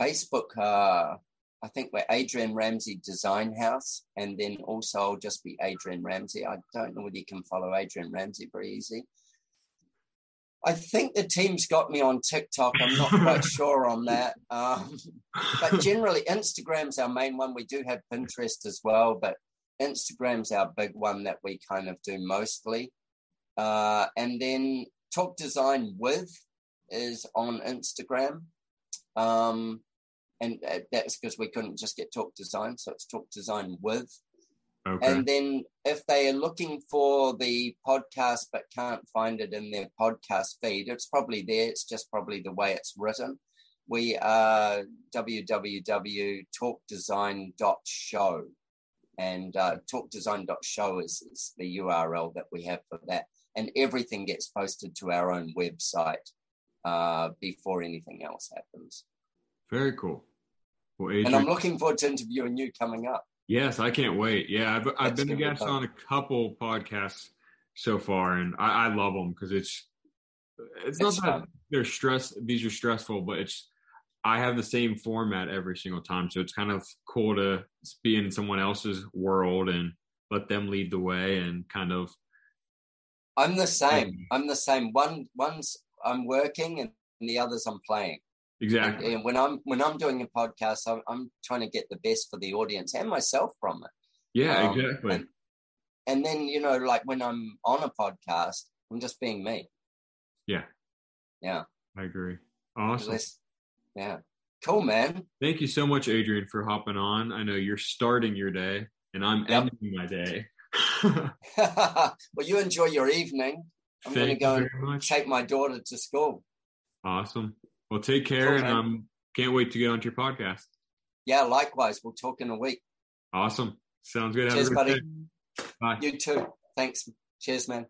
Facebook, uh, I think we're Adrian Ramsay Design House, and then also I'll just be Adrian Ramsay. I don't know whether you can follow Adrian Ramsay very easy. I think the team's got me on TikTok. I'm not quite sure on that. Um, but generally, Instagram's our main one. We do have Pinterest as well, but Instagram's our big one that we kind of do mostly. Uh, and then Talk Design with is on Instagram. Um, and uh, that's because we couldn't just get Talk Design, so it's Talk Design with. Okay. And then if they are looking for the podcast but can't find it in their podcast feed, it's probably there. It's just probably the way it's written. We are www.talkdesign.show and uh, talkdesign.show is, is the URL that we have for that. And everything gets posted to our own website uh, before anything else happens. Very cool. Well, Adrian, and I'm looking forward to interviewing you coming up. Yes, I can't wait. Yeah, I've, I've been a guest on a couple podcasts so far, and I, I love them because it's it's, it's not fun. that they're stress. These are stressful, but it's I have the same format every single time. So it's kind of cool to be in someone else's world and let them lead the way and kind of. I'm the same. I'm the same. One one's I'm working and the others I'm playing. Exactly. And, when I'm when I'm doing a podcast, I'm, I'm, trying to get the best for the audience and myself from it. Yeah, um, exactly. And, and then you know, like when I'm on a podcast, I'm just being me. Yeah. Yeah. I agree. Awesome. Yeah. Cool, man. Thank you so much, Adrian, for hopping on. I know you're starting your day and I'm yep. ending my day. well, you enjoy your evening. I'm going to go and much. take my daughter to school. Awesome. Well, take care and um, can't wait to get onto your podcast. Yeah, likewise. We'll talk in a week. Awesome. Sounds good. Cheers, buddy. Day. Bye. You too. Thanks. Cheers, man.